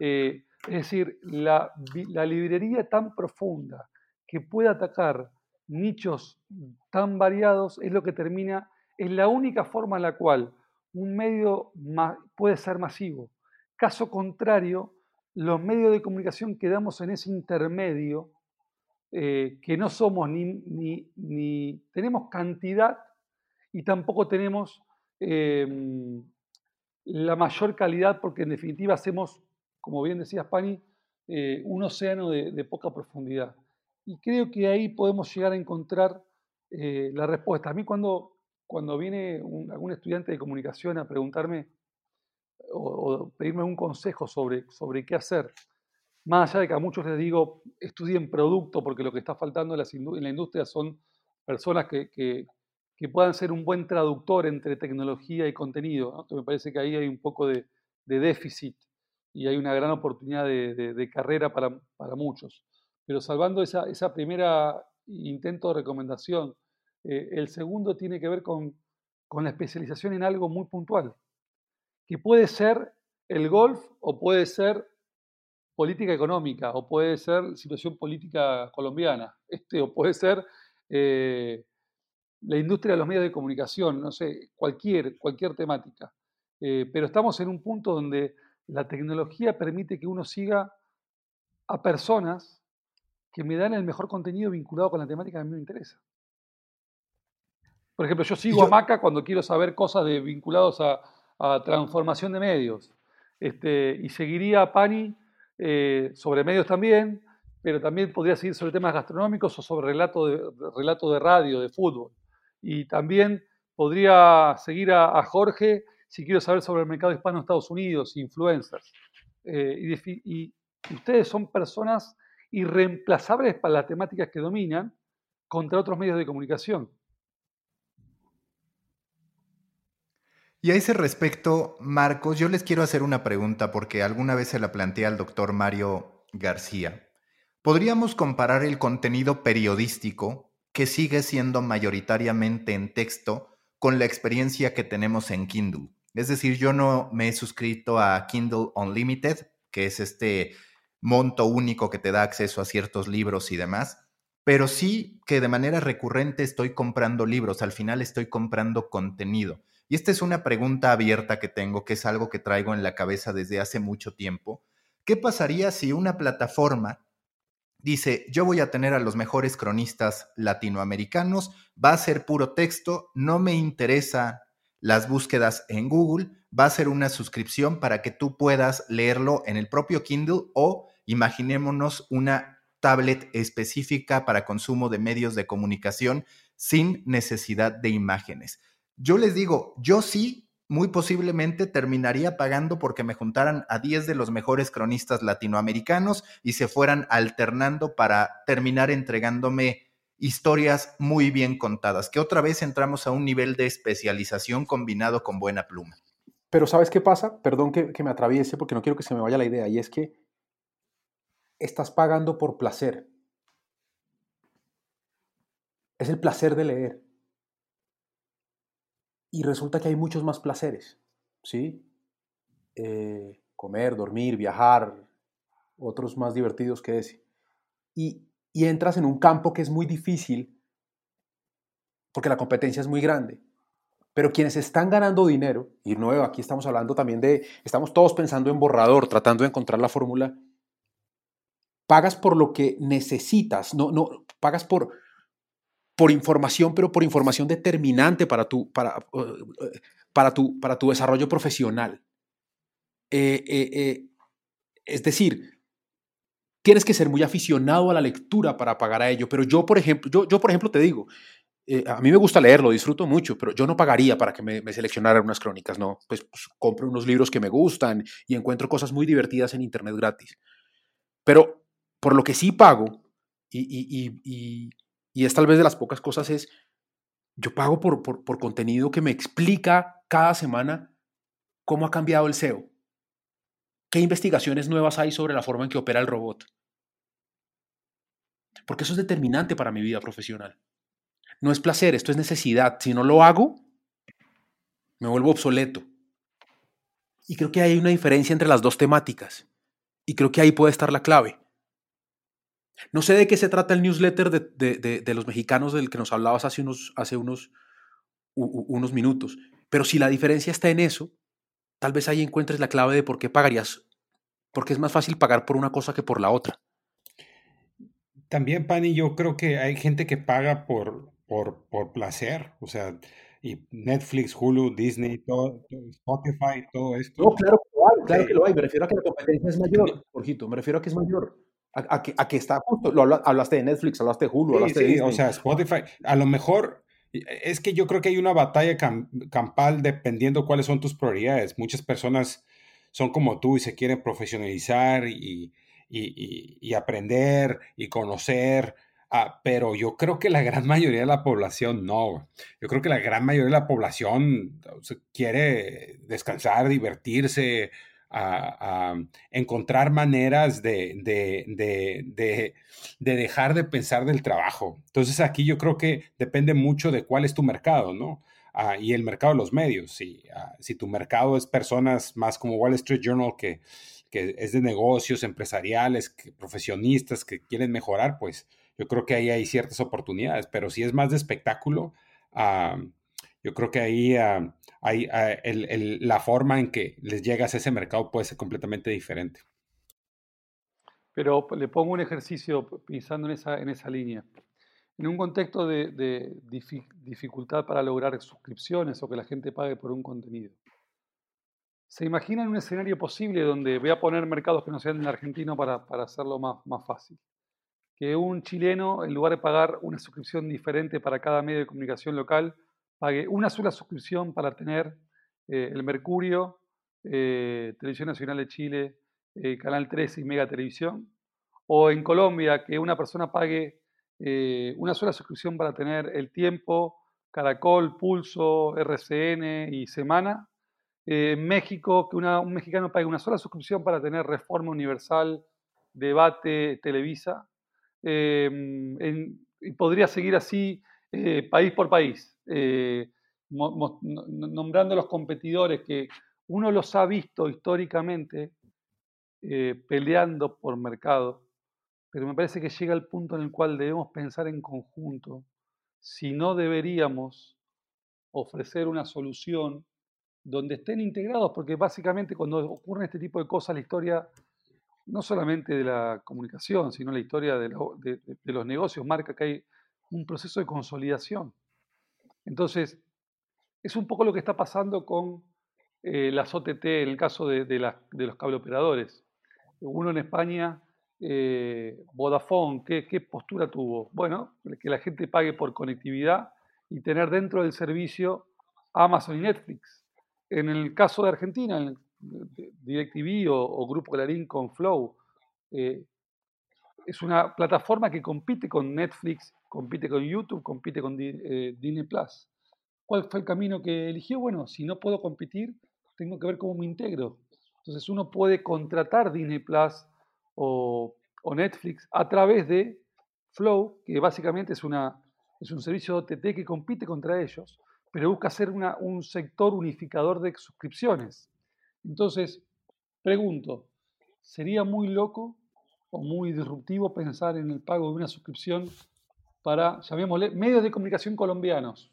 Eh, es decir, la, la, librería tan profunda que puede atacar nichos tan variados es lo que termina, es la única forma en la cual un medio puede ser masivo. Caso contrario, los medios de comunicación quedamos en ese intermedio, eh, que no somos ni, ni, ni tenemos cantidad y tampoco tenemos em, la mayor calidad porque en definitiva hacemos, como bien decía Pani, eh, un océano de, poca profundidad. Y creo que ahí podemos llegar a encontrar eh, la respuesta. A mí cuando, cuando viene algún estudiante de comunicación a preguntarme o, pedirme un consejo sobre, sobre qué hacer, más allá de que a muchos les digo, estudien producto porque lo que está faltando en, la industria son personas que, que puedan ser un buen traductor entre tecnología y contenido, me parece que ahí hay un poco de, déficit y hay una gran oportunidad de, carrera para, muchos. Pero salvando esa, esa primera intento de recomendación, eh, el segundo tiene que ver con, la especialización en algo muy puntual, que puede ser el golf o puede ser política económica o puede ser situación política colombiana, [laughs] este, o puede ser eh, la industria de los medios de comunicación, no sé, cualquier, cualquier temática. Eh, pero estamos en un punto donde la tecnología permite que uno siga a personas que me dan el mejor contenido vinculado con la temática que a mí me interesa. Por ejemplo, yo sigo a Maca cuando quiero saber cosas de, vinculados a, transformación de medios. Este, y seguiría a Pani eh, sobre medios también, pero también podría seguir sobre temas gastronómicos o sobre relato de, relato de radio, de fútbol. Y también podría seguir a, Jorge si quiero saber sobre el mercado hispano en Estados Unidos, influencers. Eh, y, ustedes son personas irreemplazables para las temáticas que dominan contra otros medios de comunicación. Y a ese respecto, Marcos, yo les quiero hacer una pregunta porque alguna vez se la planteé al doctor Mario García. ¿Podríamos comparar el contenido periodístico que sigue siendo mayoritariamente en texto con la experiencia que tenemos en Kindle. Es decir, yo no me he suscrito a Kindle Unlimited, que es este monto único que te da acceso a ciertos libros y demás, pero sí que de manera recurrente estoy comprando libros, al final estoy comprando contenido. Y esta es una pregunta abierta que tengo, que es algo que traigo en la cabeza desde hace mucho tiempo. ¿Qué pasaría si una plataforma Dice, yo voy a tener a los mejores cronistas latinoamericanos, va a ser puro texto, no me interesa las búsquedas en Google, va a ser una suscripción para que tú puedas leerlo en el propio Kindle o imaginémonos una tablet específica para consumo de medios de comunicación sin necesidad de imágenes. Yo les digo, yo sí muy posiblemente terminaría pagando porque me juntaran a 10 de los mejores cronistas latinoamericanos y se fueran alternando para terminar entregándome historias muy bien contadas, que otra vez entramos a un nivel de especialización combinado con buena pluma. Pero ¿sabes qué pasa? Perdón que, me atraviese porque no quiero que se me vaya la idea, y es que estás pagando por placer. Es el placer de leer y resulta que hay muchos más placeres, ¿sí? Eh, comer, dormir, viajar, otros más divertidos que ese. Y, entras en un campo que es muy difícil porque la competencia es muy grande. Pero quienes están ganando dinero, y nuevo, aquí estamos hablando también de, estamos todos pensando en borrador, tratando de encontrar la fórmula, pagas por lo que necesitas, no, no, pagas por, por información, pero por información determinante para tu, para, eh, para tu, para tu desarrollo profesional. Eh, eh, es decir, tienes que ser muy aficionado a la lectura para pagar a ello, pero yo, por ejemplo, yo, yo por ejemplo te digo, a mí me gusta leerlo, disfruto mucho, pero yo no pagaría para que me, seleccionaran unas crónicas, no, pues, pues, compro unos libros que me gustan y encuentro cosas muy divertidas en Internet gratis. Pero por lo que sí pago, y y es tal vez de las pocas cosas es, yo pago por, por, contenido que me explica cada semana cómo ha cambiado el SEO, qué investigaciones nuevas hay sobre la forma en que opera el robot, porque eso es determinante para mi vida profesional. No es placer, esto es necesidad. Si no lo hago, me vuelvo obsoleto. Y creo que hay una diferencia entre las dos temáticas. Y creo que ahí puede estar la clave. No sé de qué se trata el newsletter de, los mexicanos del que nos hablabas hace unos, hace unos, unos minutos, pero si la diferencia está en eso, tal vez ahí encuentres la clave de por qué pagarías, porque es más fácil pagar por una cosa que por la otra. También, Pani, yo creo que hay gente que paga por, por, por placer, o sea, y Netflix, Hulu, Disney, todo, Spotify, todo esto. No, claro que lo hay, claro que lo hay. Me refiero a que la competencia es mayor, Jorgito. Me refiero a que es mayor. A, que, a que, está justo. Lo hablaste de Netflix, hablaste de Hulu, hablaste de Disney. O sea, Spotify. A lo mejor es que yo creo que hay una batalla campal dependiendo cuáles son tus prioridades. Muchas personas son como tú y se quieren profesionalizar y, y, y aprender y conocer Ah, pero yo creo que la gran mayoría de la población no. Yo creo que la gran mayoría de la población quiere descansar, divertirse, a, encontrar maneras de, de, dejar de pensar del trabajo. Entonces aquí yo creo que depende mucho de cuál es tu mercado, ¿no? Ah, y el mercado de los medios. Si, ah, si tu mercado es personas más como Wall Street Journal, que, que es de negocios empresariales, profesionistas que quieren mejorar, pues yo creo que ahí hay ciertas oportunidades, pero si es más de espectáculo, ah, yo creo que ahí ah, hay, ah, la forma en que les llegas a ese mercado puede ser completamente diferente. Pero le pongo un ejercicio pensando en esa, en esa línea. En un contexto de, dificultad para lograr suscripciones o que la gente pague por un contenido. ¿Se imaginan un escenario posible donde voy a poner mercados que no sean en argentino para, para hacerlo más, más fácil? que un chileno, en lugar de pagar una suscripción diferente para cada medio de comunicación local, pague una sola suscripción para tener eh, el Mercurio, eh, Televisión Nacional de Chile, eh, Canal 13 y Mega Televisión. O en Colombia, que una persona pague una sola suscripción para tener El Tiempo, Caracol, Pulso, RCN y Semana. en México, que un mexicano pague una sola suscripción para tener Reforma Universal, Debate, Televisa. Y podría seguir así eh, país por país, eh, nombrando los competidores que uno los ha visto históricamente eh, peleando por mercado, pero me parece que llega el punto en el cual debemos pensar en conjunto si no deberíamos ofrecer una solución donde estén integrados, porque básicamente cuando ocurren este tipo de cosas la historia no solamente de la comunicación, sino la historia de, los negocios, marca que hay un proceso de consolidación. Entonces, es un poco lo que está pasando con eh, las OTT en el caso de, los cable operadores. Uno en España, eh, Vodafone, ¿qué, ¿qué, postura tuvo? Bueno, que la gente pague por conectividad y tener dentro del servicio Amazon y Netflix. En el caso de Argentina, DirecTV o, Grupo Clarín con Flow. Eh, es una plataforma que compite con Netflix, compite con YouTube, compite con eh, Disney Plus. ¿Cuál fue el camino que eligió? Bueno, si no puedo competir, tengo que ver cómo me integro. Entonces uno puede contratar Disney Plus o, Netflix a través de Flow, que básicamente es, una, es un servicio OTT que compite contra ellos, pero busca ser un sector unificador de suscripciones. Entonces, pregunto, ¿sería muy loco o muy disruptivo pensar en el pago de una suscripción para, llamémosle, medios de comunicación colombianos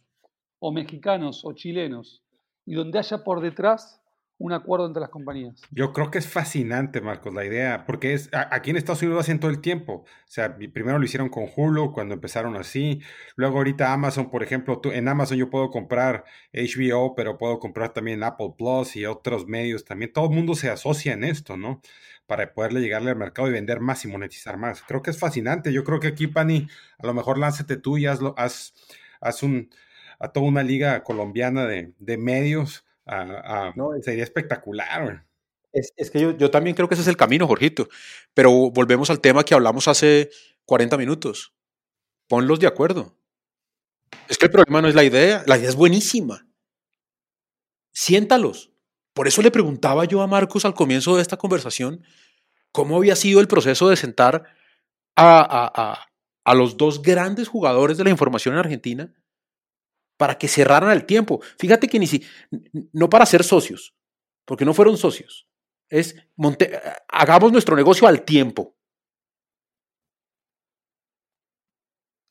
o mexicanos o chilenos y donde haya por detrás un acuerdo entre las compañías. Yo creo que es fascinante, Marcos, la idea, porque es aquí en Estados Unidos lo hacen todo el tiempo. O sea, primero lo hicieron con Hulu cuando empezaron así. Luego ahorita Amazon, por ejemplo, en Amazon yo puedo comprar HBO, pero puedo comprar también Apple Plus y otros medios también. Todo el mundo se asocia en esto, ¿no? Para poderle llegarle al mercado y vender más y monetizar más. Creo que es fascinante. Yo creo que aquí, Pani, a lo mejor lánzate tú y haz, haz, haz un, a toda una liga colombiana de, de medios sería espectacular. Es, es, que yo, yo, también creo que ese es el camino, Jorgito. Pero volvemos al tema que hablamos hace 40 minutos. Ponlos de acuerdo. Es que el problema no es la idea, la idea es buenísima. Siéntalos. Por eso le preguntaba yo a Marcos al comienzo de esta conversación cómo había sido el proceso de sentar a, a, a los dos grandes jugadores de la información en Argentina para que cerraran el tiempo. Fíjate que ni si, no para ser socios, porque no fueron socios, es hagamos nuestro negocio al tiempo.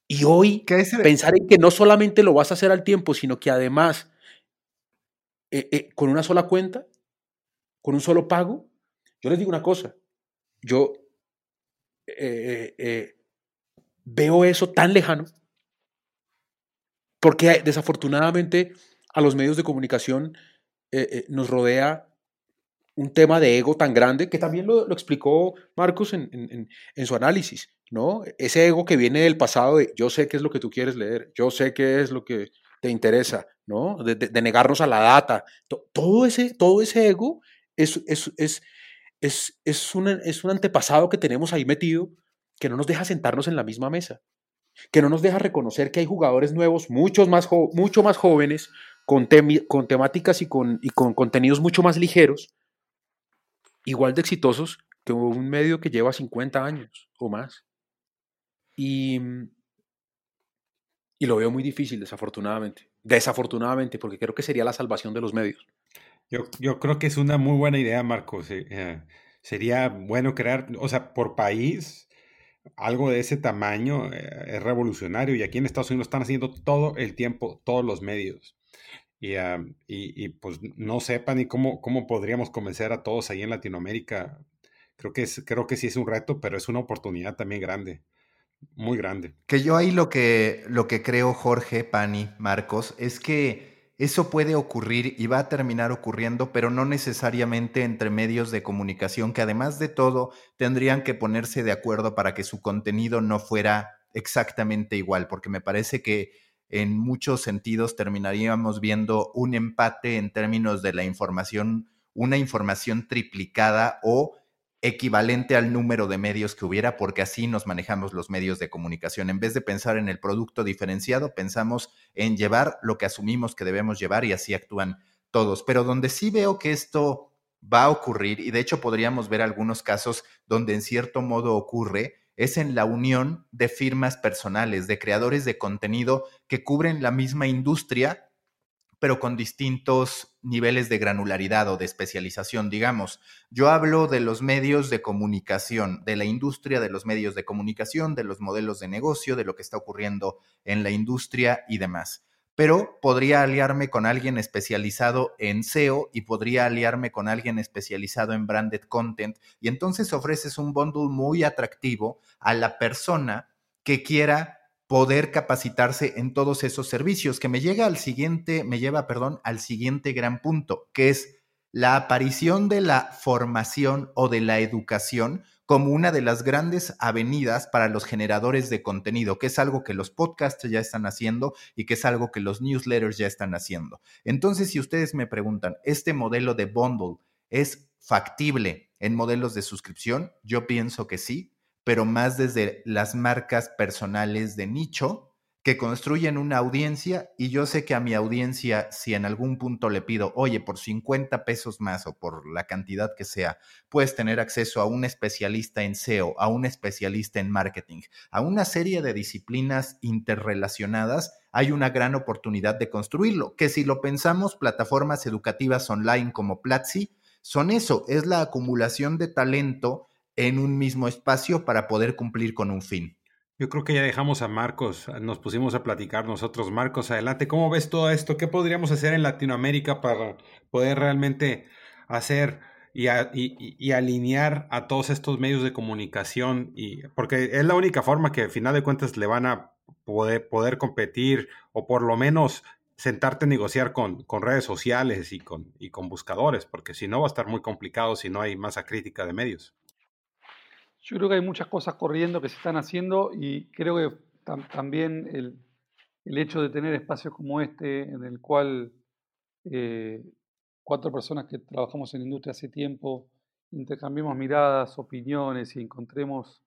Y hoy pensar en que no solamente lo vas a hacer al tiempo, sino que además eh, eh, con una sola cuenta, con un solo pago, yo les digo una cosa, yo eh, veo eso tan lejano porque desafortunadamente a los medios de comunicación nos rodea un tema de ego tan grande que también lo, explicó Marcos en, su análisis, ¿no? Ese ego que viene del pasado de yo sé qué es lo que tú quieres leer, yo sé qué es lo que te interesa, ¿no? De, negarnos a la data. Todo ese, todo ese ego es, es, es, es, es, un, es un antepasado que tenemos ahí metido que no nos deja sentarnos en la misma mesa, que no nos deja reconocer que hay jugadores nuevos, muchos más mucho más jóvenes, con, con temáticas y con, y con contenidos mucho más ligeros, igual de exitosos que un medio que lleva 50 años o más. Y, y lo veo muy difícil, desafortunadamente. Desafortunadamente, porque creo que sería la salvación de los medios. Yo, yo creo que es una muy buena idea, Marcos. Eh, sería bueno crear, o sea, por país, algo de ese tamaño eh, es revolucionario. Y aquí en Estados Unidos están haciendo todo el tiempo, todos los medios. Ah, y, y, pues no sepan ni cómo, cómo podríamos convencer a todos ahí en Latinoamérica. Creo que, es, creo que sí es un reto, pero es una oportunidad también grande, muy grande. Que yo ahí lo que, lo que creo, Jorge, Pani, Marcos, es que eso puede ocurrir y va a terminar ocurriendo, pero no necesariamente entre medios de comunicación que además de todo tendrían que ponerse de acuerdo para que su contenido no fuera exactamente igual, porque me parece que en muchos sentidos terminaríamos viendo un empate en términos de la información, una información triplicada o equivalente al número de medios que hubiera, porque así nos manejamos los medios de comunicación. En vez de pensar en el producto diferenciado, pensamos en llevar lo que asumimos que debemos llevar y así actúan todos. Pero donde sí veo que esto va a ocurrir, y de hecho podríamos ver algunos casos donde en cierto modo ocurre, es en la unión de firmas personales, de creadores de contenido que cubren la misma industria, pero con distintos niveles de granularidad o de especialización, digamos. Yo hablo de los medios de comunicación, de la industria de los medios de comunicación, de los modelos de negocio, de lo que está ocurriendo en la industria y demás pero podría aliarme con alguien especializado en SEO y podría aliarme con alguien especializado en branded content y entonces ofreces un bundle muy atractivo a la persona que quiera poder capacitarse en todos esos servicios, que me llega al siguiente, me lleva, perdón, al siguiente gran punto, que es la aparición de la formación o de la educación como una de las grandes avenidas para los generadores de contenido, que es algo que los podcasts ya están haciendo y que es algo que los newsletters ya están haciendo. Entonces, si ustedes me preguntan, ¿este modelo de bundle es factible en modelos de suscripción? Yo pienso que sí, pero más desde las marcas personales de nicho que construyen una audiencia y yo sé que a mi audiencia, si en algún punto le pido, oye, por 50 pesos más o por la cantidad que sea, puedes tener acceso a un especialista en SEO, a un especialista en marketing, a una serie de disciplinas interrelacionadas, hay una gran oportunidad de construirlo, que si lo pensamos, plataformas educativas online como Platzi, son eso, es la acumulación de talento en un mismo espacio para poder cumplir con un fin. Yo creo que ya dejamos a Marcos, nos pusimos a platicar nosotros. Marcos, adelante, ¿cómo ves todo esto? ¿Qué podríamos hacer en Latinoamérica para poder realmente hacer y, alinear a todos estos medios de comunicación? Y, porque es la única forma que al final de cuentas le van a poder, competir o por lo menos sentarte a negociar con, redes sociales y con buscadores, porque si no va a estar muy complicado si no hay masa crítica de medios. Yo creo que hay muchas cosas corriendo que se están haciendo y creo que también el, hecho de tener espacios como este, en el cual eh, cuatro personas que trabajamos en la industria hace tiempo intercambiemos miradas, opiniones y encontremos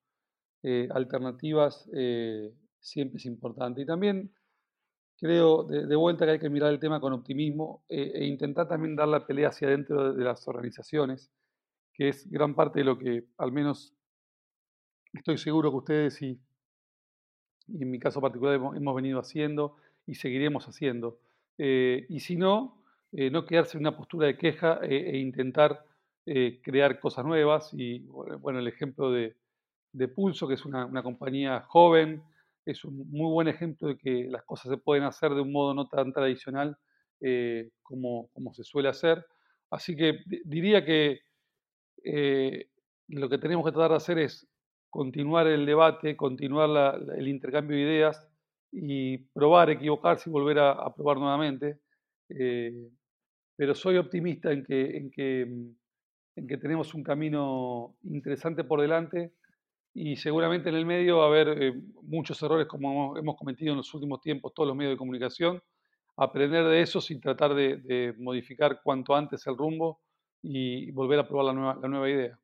eh, alternativas, eh, siempre es importante. Y también creo de, vuelta que hay que mirar el tema con optimismo e intentar también dar la pelea hacia adentro de las organizaciones, que es gran parte de lo que al menos Estoy seguro que ustedes y en mi caso particular hemos, venido haciendo y seguiremos haciendo. Eh, y si no, eh, no quedarse en una postura de queja e intentar crear cosas nuevas. Y bueno, el ejemplo de, Pulso, que es una, compañía joven, es un muy buen ejemplo de que las cosas se pueden hacer de un modo no tan tradicional como, se suele hacer. Así que diría que lo que tenemos que tratar de hacer es continuar el debate, continuar el intercambio de ideas y probar, equivocarse y volver a, probar nuevamente. Eh, pero soy optimista en que, en, que, en que tenemos un camino interesante por delante y seguramente en el medio va a haber eh, muchos errores como hemos cometido en los últimos tiempos todos los medios de comunicación, aprender de esos y tratar de, modificar cuanto antes el rumbo y volver a probar la nueva idea.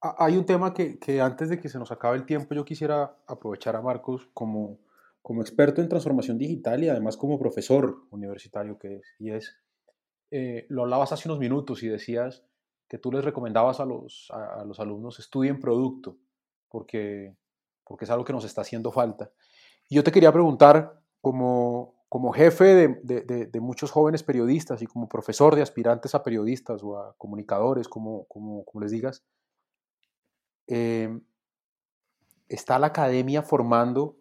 Hay un tema que, antes de que se nos acabe el tiempo yo quisiera aprovechar a Marcos como, como experto en transformación digital y además como profesor universitario que es. Y es, eh, lo hablabas hace unos minutos y decías que tú les recomendabas a los, a, los alumnos estudien producto porque, porque es algo que nos está haciendo falta. Y yo te quería preguntar, como, como jefe de, de, muchos jóvenes periodistas y como profesor de aspirantes a periodistas o a comunicadores, como, como, como les digas, Em, ¿está la academia formando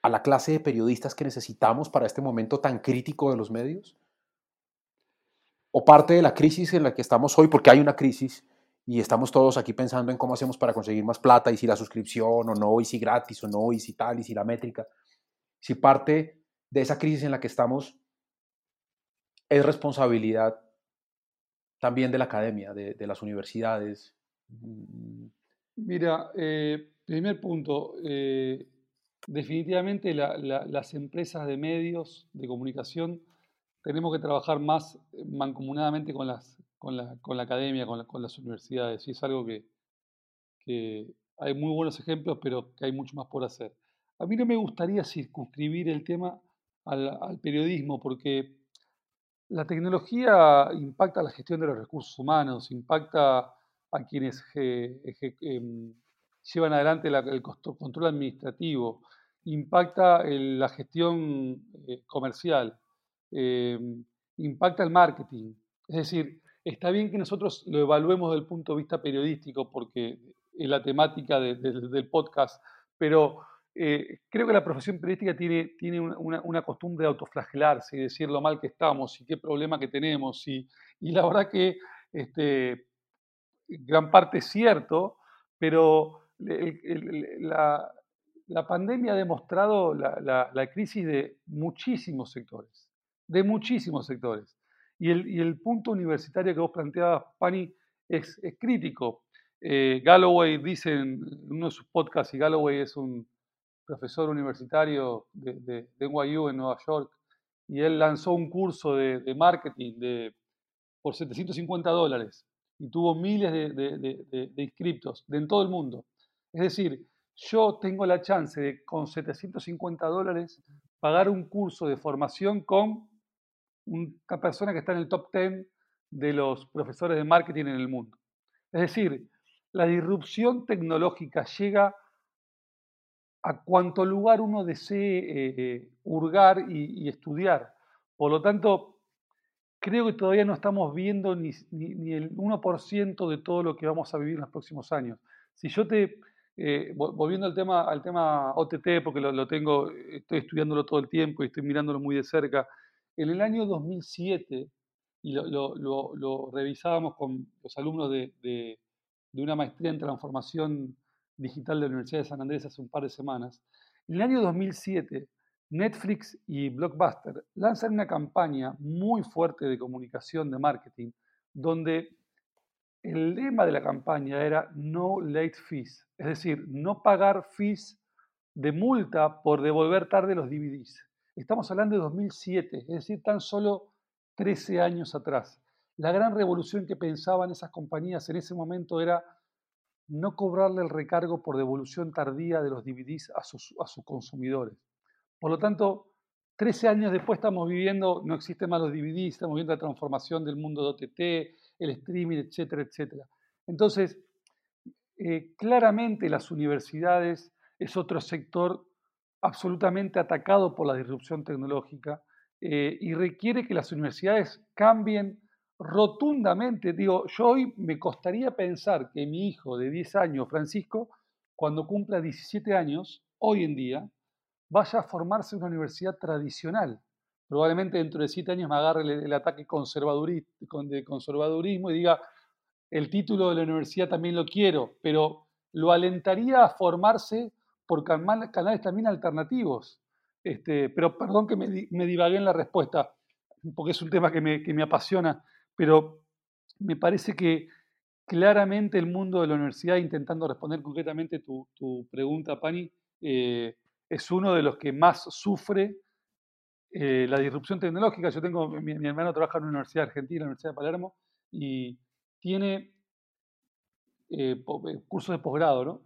a la clase de periodistas que necesitamos para este momento tan crítico de los medios? ¿O parte de la crisis en la que estamos hoy, porque hay una crisis y estamos todos aquí pensando en cómo hacemos para conseguir más plata y si la suscripción o no, y si gratis o no, y si tal, y si la métrica? Si parte de esa crisis en la que estamos es responsabilidad también de la academia, de, las universidades? Mm. Mira, eh, primer punto, eh, definitivamente las empresas de medios de comunicación tenemos que trabajar más mancomunadamente con, las, con, la, con la academia, con, con, las universidades, y es algo que, que hay muy buenos ejemplos, pero que hay mucho más por hacer. A mí no me gustaría circunscribir el tema al, al periodismo, porque la tecnología impacta la gestión de los recursos humanos, impacta a quienes em, llevan adelante el control administrativo, impacta la gestión eh, comercial, em, impacta el marketing. Es decir, está bien que nosotros lo evaluemos desde el punto de vista periodístico porque es la temática del podcast, pero eh, creo que la profesión periodística tiene, tiene una, costumbre de autoflagelarse y decir lo mal que estamos y qué problema que tenemos. Y, la verdad que este, gran parte es cierto, pero la, pandemia ha demostrado la, crisis de muchísimos sectores, de muchísimos sectores. Y el, punto universitario que vos planteabas, Pani, es, crítico. Eh, Galloway dice en uno de sus podcasts, y Galloway es un, profesor universitario de, de, NYU en Nueva York, y él lanzó un curso de, marketing de, por 750 dólares y tuvo miles de, inscriptos de en todo el mundo. Es decir, yo tengo la chance de con 750 dólares pagar un curso de formación con una persona que está en el top 10 de los profesores de marketing en el mundo. Es decir, la disrupción tecnológica llega a cuanto lugar uno desee eh, hurgar y, estudiar. Por lo tanto, creo que todavía no estamos viendo ni, el 1% de todo lo que vamos a vivir en los próximos años. Si yo te, eh, volviendo al tema, al tema OTT, porque lo, tengo, estoy estudiándolo todo el tiempo y estoy mirándolo muy de cerca, en el año 2007, y lo, revisábamos con los alumnos de una maestría en transformación digital de la Universidad de San Andrés hace un par de semanas. En el año 2007, Netflix y Blockbuster lanzan una campaña muy fuerte de comunicación, de marketing, donde el lema de la campaña era no late fees, es decir, no pagar fees de multa por devolver tarde los DVDs. Estamos hablando de 2007, es decir, tan solo 13 años atrás. La gran revolución que pensaban esas compañías en ese momento era no cobrarle el recargo por devolución tardía de los DVDs a sus, a sus consumidores. Por lo tanto, 13 años después estamos viviendo, no existen más los DVDs, estamos viendo la transformación del mundo de OTT, el streaming, etcétera, etcétera. Entonces, eh, claramente las universidades es otro sector absolutamente atacado por la disrupción tecnológica eh, y requiere que las universidades cambien rotundamente. Digo, yo hoy me costaría pensar que mi hijo de 10 años, Francisco, cuando cumpla 17 años, hoy en día, vaya a formarse en una universidad tradicional. Probablemente dentro de 7 años me agarre el, ataque de conservadurismo y diga, el título de la universidad también lo quiero, pero lo alentaría a formarse por canales también alternativos. Este, pero perdón que me, me, divagué en la respuesta, porque es un tema que me, que me apasiona, pero me parece que claramente el mundo de la universidad, intentando responder concretamente tu, pregunta, Pani, eh, es uno de los que más sufre eh, la disrupción tecnológica. Yo tengo, mi, hermano trabaja en una universidad argentina, la Universidad de Palermo, y tiene eh, cursos de posgrado, ¿no?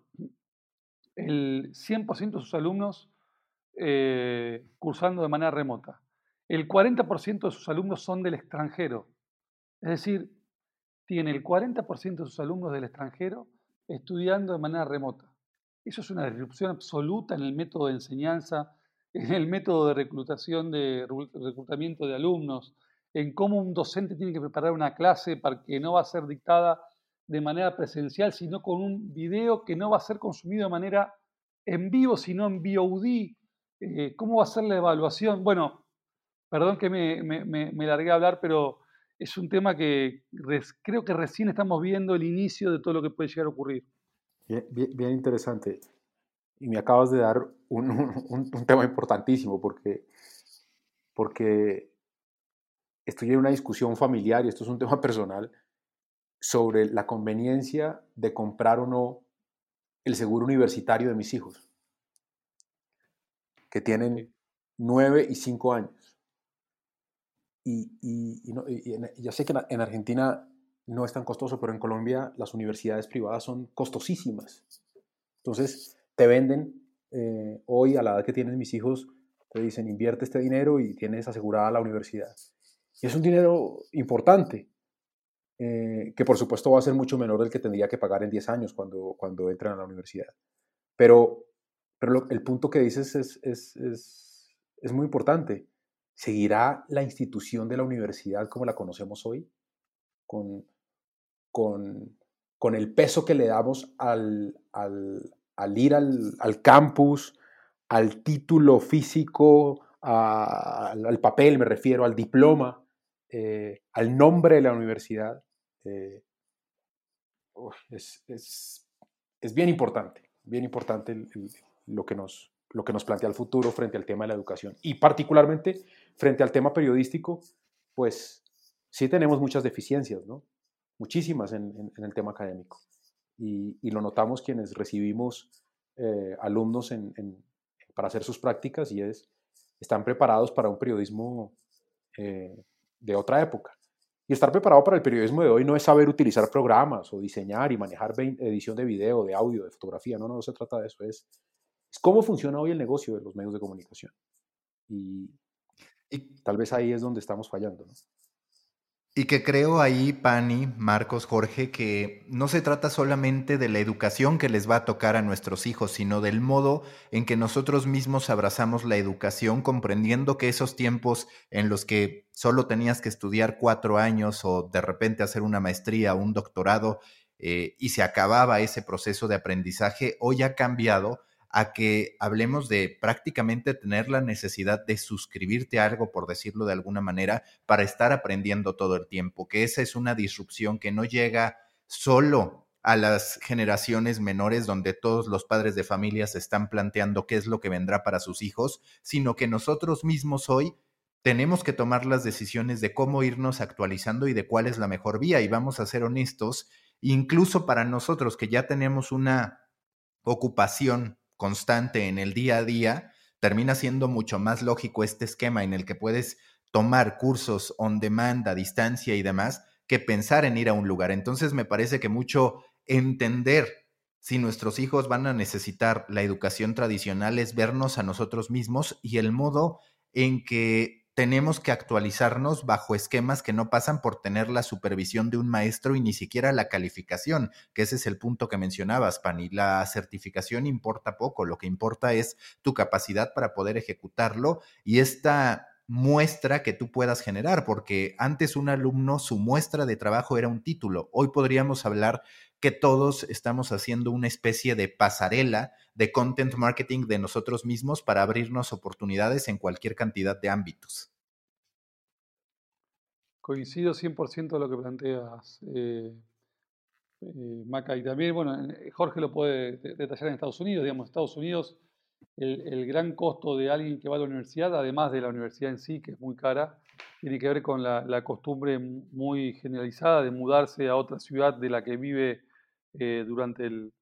el 100% de sus alumnos cursando de manera remota. El 40% de sus alumnos son del extranjero. Es decir, tiene el 40% de sus alumnos del extranjero estudiando de manera remota. Eso es una disrupción absoluta en el método de enseñanza, [laughs] en el método de reclutación, de reclutamiento de alumnos, en cómo un docente tiene que preparar una clase para que no va a ser dictada de manera presencial, sino con un video que no va a ser consumido de manera en vivo, sino en VOD. Eh, ¿Cómo va a ser la evaluación? Bueno, perdón que me, me, largué a hablar, pero es un tema que creo que recién estamos viendo el inicio de todo lo que puede llegar a ocurrir. Bien, interesante. Y me acabas de dar [laughs] un, un, tema importantísimo porque, porque estoy en una discusión familiar y esto es un tema [laughs] personal sobre la conveniencia de comprar o no el seguro universitario de mis hijos, que tienen nueve y cinco años. Y, y, ya sé que en Argentina no es tan costoso, pero en Colombia las universidades privadas son costosísimas. Entonces, te venden eh, hoy a la edad que tienen mis hijos, te dicen invierte este dinero y tienes asegurada la universidad. Y es un dinero importante, eh, que por supuesto va a ser mucho menor del que tendría que pagar en 10 años cuando, cuando entran a la universidad. Pero, pero el punto que dices es, es, es, es muy importante. ¿Seguirá la institución de la universidad como la conocemos hoy? Con, con, con el peso que le damos al, al, ir al, al, campus, al título físico, al, papel, me refiero, al diploma, eh, al nombre de la universidad, eh, es, es, bien importante, bien importante lo, que nos, lo que nos plantea el futuro frente al tema de la educación. Y particularmente frente al tema periodístico, pues sí tenemos muchas deficiencias, ¿no? Muchísimas en, el tema académico. Y, y, lo notamos quienes recibimos eh, alumnos en, para hacer sus prácticas y es, están preparados para un periodismo eh, de otra época. Y estar preparado para el periodismo de hoy no es saber utilizar programas o diseñar y manejar edición de video, de audio, de fotografía. No, no, se trata de eso. Es, es cómo funciona hoy el negocio de los medios de comunicación. Y, y tal vez ahí es donde estamos fallando. ¿no? Y que creo ahí, Pani, Marcos, Jorge, que no se trata solamente de la educación que les va a tocar a nuestros hijos, sino del modo en que nosotros mismos abrazamos la educación, comprendiendo que esos tiempos en los que solo tenías que estudiar cuatro años o de repente hacer una maestría o un doctorado eh, y se acababa ese proceso de aprendizaje, hoy ha cambiado a que hablemos de prácticamente tener la necesidad de suscribirte a algo, por decirlo de alguna manera, para estar aprendiendo todo el tiempo, que esa es una disrupción que no llega solo a las generaciones menores donde todos los padres de familia se están planteando qué es lo que vendrá para sus hijos, sino que nosotros mismos hoy tenemos que tomar las decisiones de cómo irnos actualizando y de cuál es la mejor vía. Y vamos a ser honestos, incluso para nosotros que ya tenemos una ocupación constante en el día a día, termina siendo mucho más lógico este esquema en el que puedes tomar cursos on demand, a distancia y demás, que pensar en ir a un lugar. Entonces me parece que mucho entender si nuestros hijos van a necesitar la educación tradicional es vernos a nosotros mismos y el modo en que tenemos que actualizarnos bajo esquemas que no pasan por tener la supervisión de un maestro y ni siquiera la calificación, que ese es el punto que mencionabas, Pani. La certificación importa poco, lo que importa es tu capacidad para poder ejecutarlo y esta muestra que tú puedas generar, porque antes un alumno, su muestra de trabajo era un título. Hoy podríamos hablar que todos estamos haciendo una especie de pasarela de content marketing de nosotros mismos para abrirnos oportunidades en cualquier cantidad de ámbitos. Coincido 100% de lo que planteas, eh, eh, Maca. Y también, bueno, Jorge lo puede detallar en Estados Unidos. Digamos, Estados Unidos, el, gran costo de alguien que va a la universidad, además de la universidad en sí, que es muy cara, tiene que ver con la costumbre muy generalizada de mudarse a otra ciudad de la que vive eh, durante, el,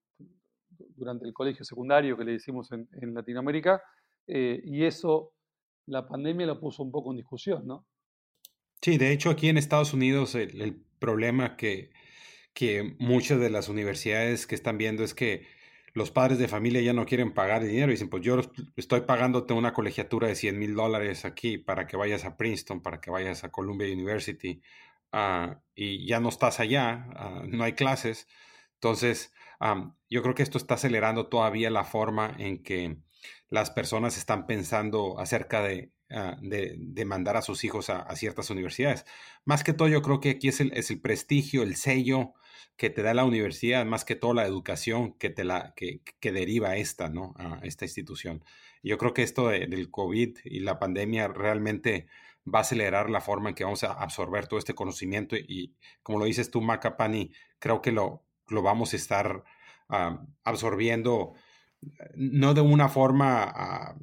durante el colegio secundario que le decimos en, Latinoamérica, eh, y eso la pandemia lo puso un poco en discusión, ¿no? Sí, de hecho aquí en Estados Unidos el, problema que, que muchas de las universidades que están viendo es que los padres de familia ya no quieren pagar dinero y dicen, pues yo estoy pagándote una colegiatura de 100 mil dólares aquí para que vayas a Princeton, para que vayas a Columbia University, ah, y ya no estás allá, ah, no hay clases, entonces, yo creo que esto está acelerando todavía la forma en que las personas están pensando acerca de, ah, de, mandar a sus hijos a, ciertas universidades. Más que todo, yo creo que aquí es el, es el, prestigio, el sello que te da la universidad, más que todo la educación que, te la, que, que deriva esta, ¿no? a esta institución. Yo creo que esto del COVID y la pandemia realmente va a acelerar la forma en que vamos a absorber todo este conocimiento y, como lo dices tú, Macapani, creo que lo, lo vamos a estar absorbiendo no de una forma ah,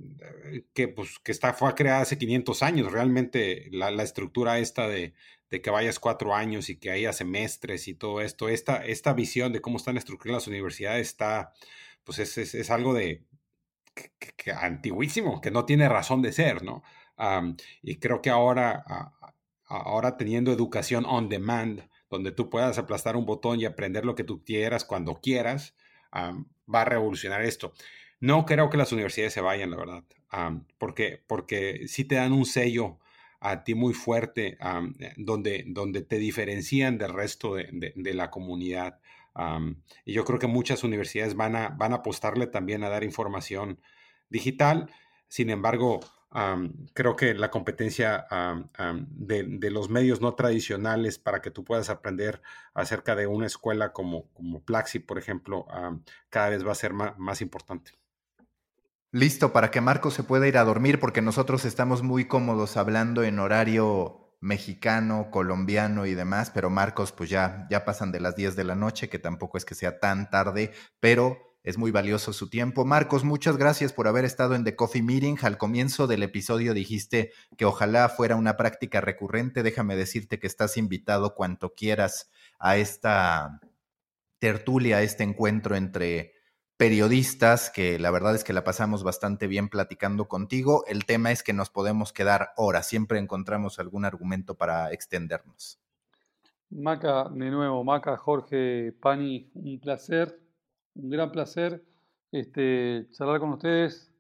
que, pues, que está, fue creada hace 500 años. Realmente la, estructura esta de, que vayas cuatro años y que haya semestres y todo esto, esta, esta visión de cómo están estructuradas las universidades está, pues es, es, algo de que, antiguísimo, que no tiene razón de ser, ¿no? y creo que ahora, ahora teniendo educación on demand, donde tú puedas aplastar un botón y aprender lo que tú quieras cuando quieras, va a revolucionar esto. No creo que las universidades se vayan, la verdad, porque, porque sí te dan un sello a ti muy fuerte, donde, donde te diferencian del resto de, la comunidad. y yo creo que muchas universidades van a, van a apostarle también a dar información digital. Sin embargo, creo que la competencia de, los medios no tradicionales para que tú puedas aprender acerca de una escuela como, como Plaxi, por ejemplo, cada vez va a ser más, importante. Listo, para que Marcos se pueda ir a dormir, porque nosotros estamos muy cómodos hablando en horario mexicano, colombiano y demás, pero Marcos pues ya, ya pasan de las 10 de la noche, que tampoco es que sea tan tarde, pero es muy valioso su tiempo. Marcos, muchas gracias por haber estado en The Coffee Meeting. Al comienzo del episodio dijiste que ojalá fuera una práctica recurrente. Déjame decirte que estás invitado cuanto quieras a esta tertulia, a este encuentro entre periodistas, que la verdad es que la pasamos bastante bien platicando contigo. El tema es que nos podemos quedar horas, siempre encontramos algún argumento para extendernos. Maca, de nuevo, Maca, Jorge, Pani, un placer un gran placer este, charlar con ustedes,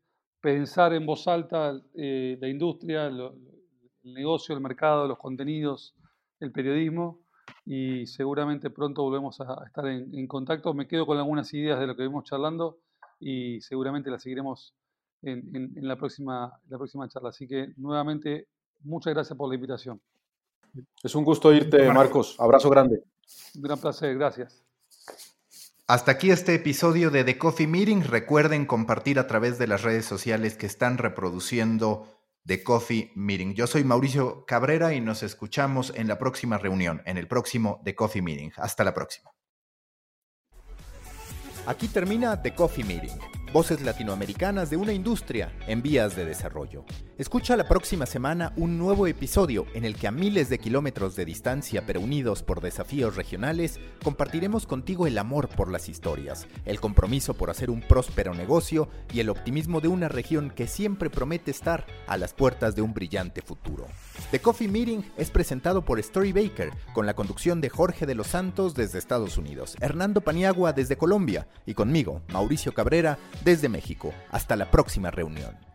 pensar en voz alta eh, la industria, el negocio, el mercado, los contenidos, el periodismo y seguramente pronto volvemos a, estar en, contacto. Me quedo con algunas ideas de lo que vimos charlando y seguramente las seguiremos en, la, próxima, la próxima charla. Así que nuevamente, muchas gracias por la invitación. Es un gusto irte, Marcos. Abrazo grande. Un gran placer, gracias. Hasta aquí este episodio de The Coffee Meeting. Recuerden compartir a través de las redes sociales que están reproduciendo The Coffee Meeting. Yo soy Mauricio Cabrera y nos escuchamos en la próxima reunión, en el próximo The Coffee Meeting. Hasta la próxima. Aquí termina The Coffee Meeting Voces latinoamericanas de una industria en vías de desarrollo. Escucha la próxima semana un nuevo episodio en el que a miles de kilómetros de distancia pero unidos por desafíos regionales, compartiremos contigo el amor por las historias, el compromiso por hacer un próspero negocio y el optimismo de una región que siempre promete estar a las puertas de un brillante futuro. The Coffee Meeting es presentado por Story Baker, con la conducción de Jorge de los Santos desde Estados Unidos, Hernando Paniagua desde Colombia y conmigo, Mauricio Cabrera, desde México. Hasta la próxima reunión.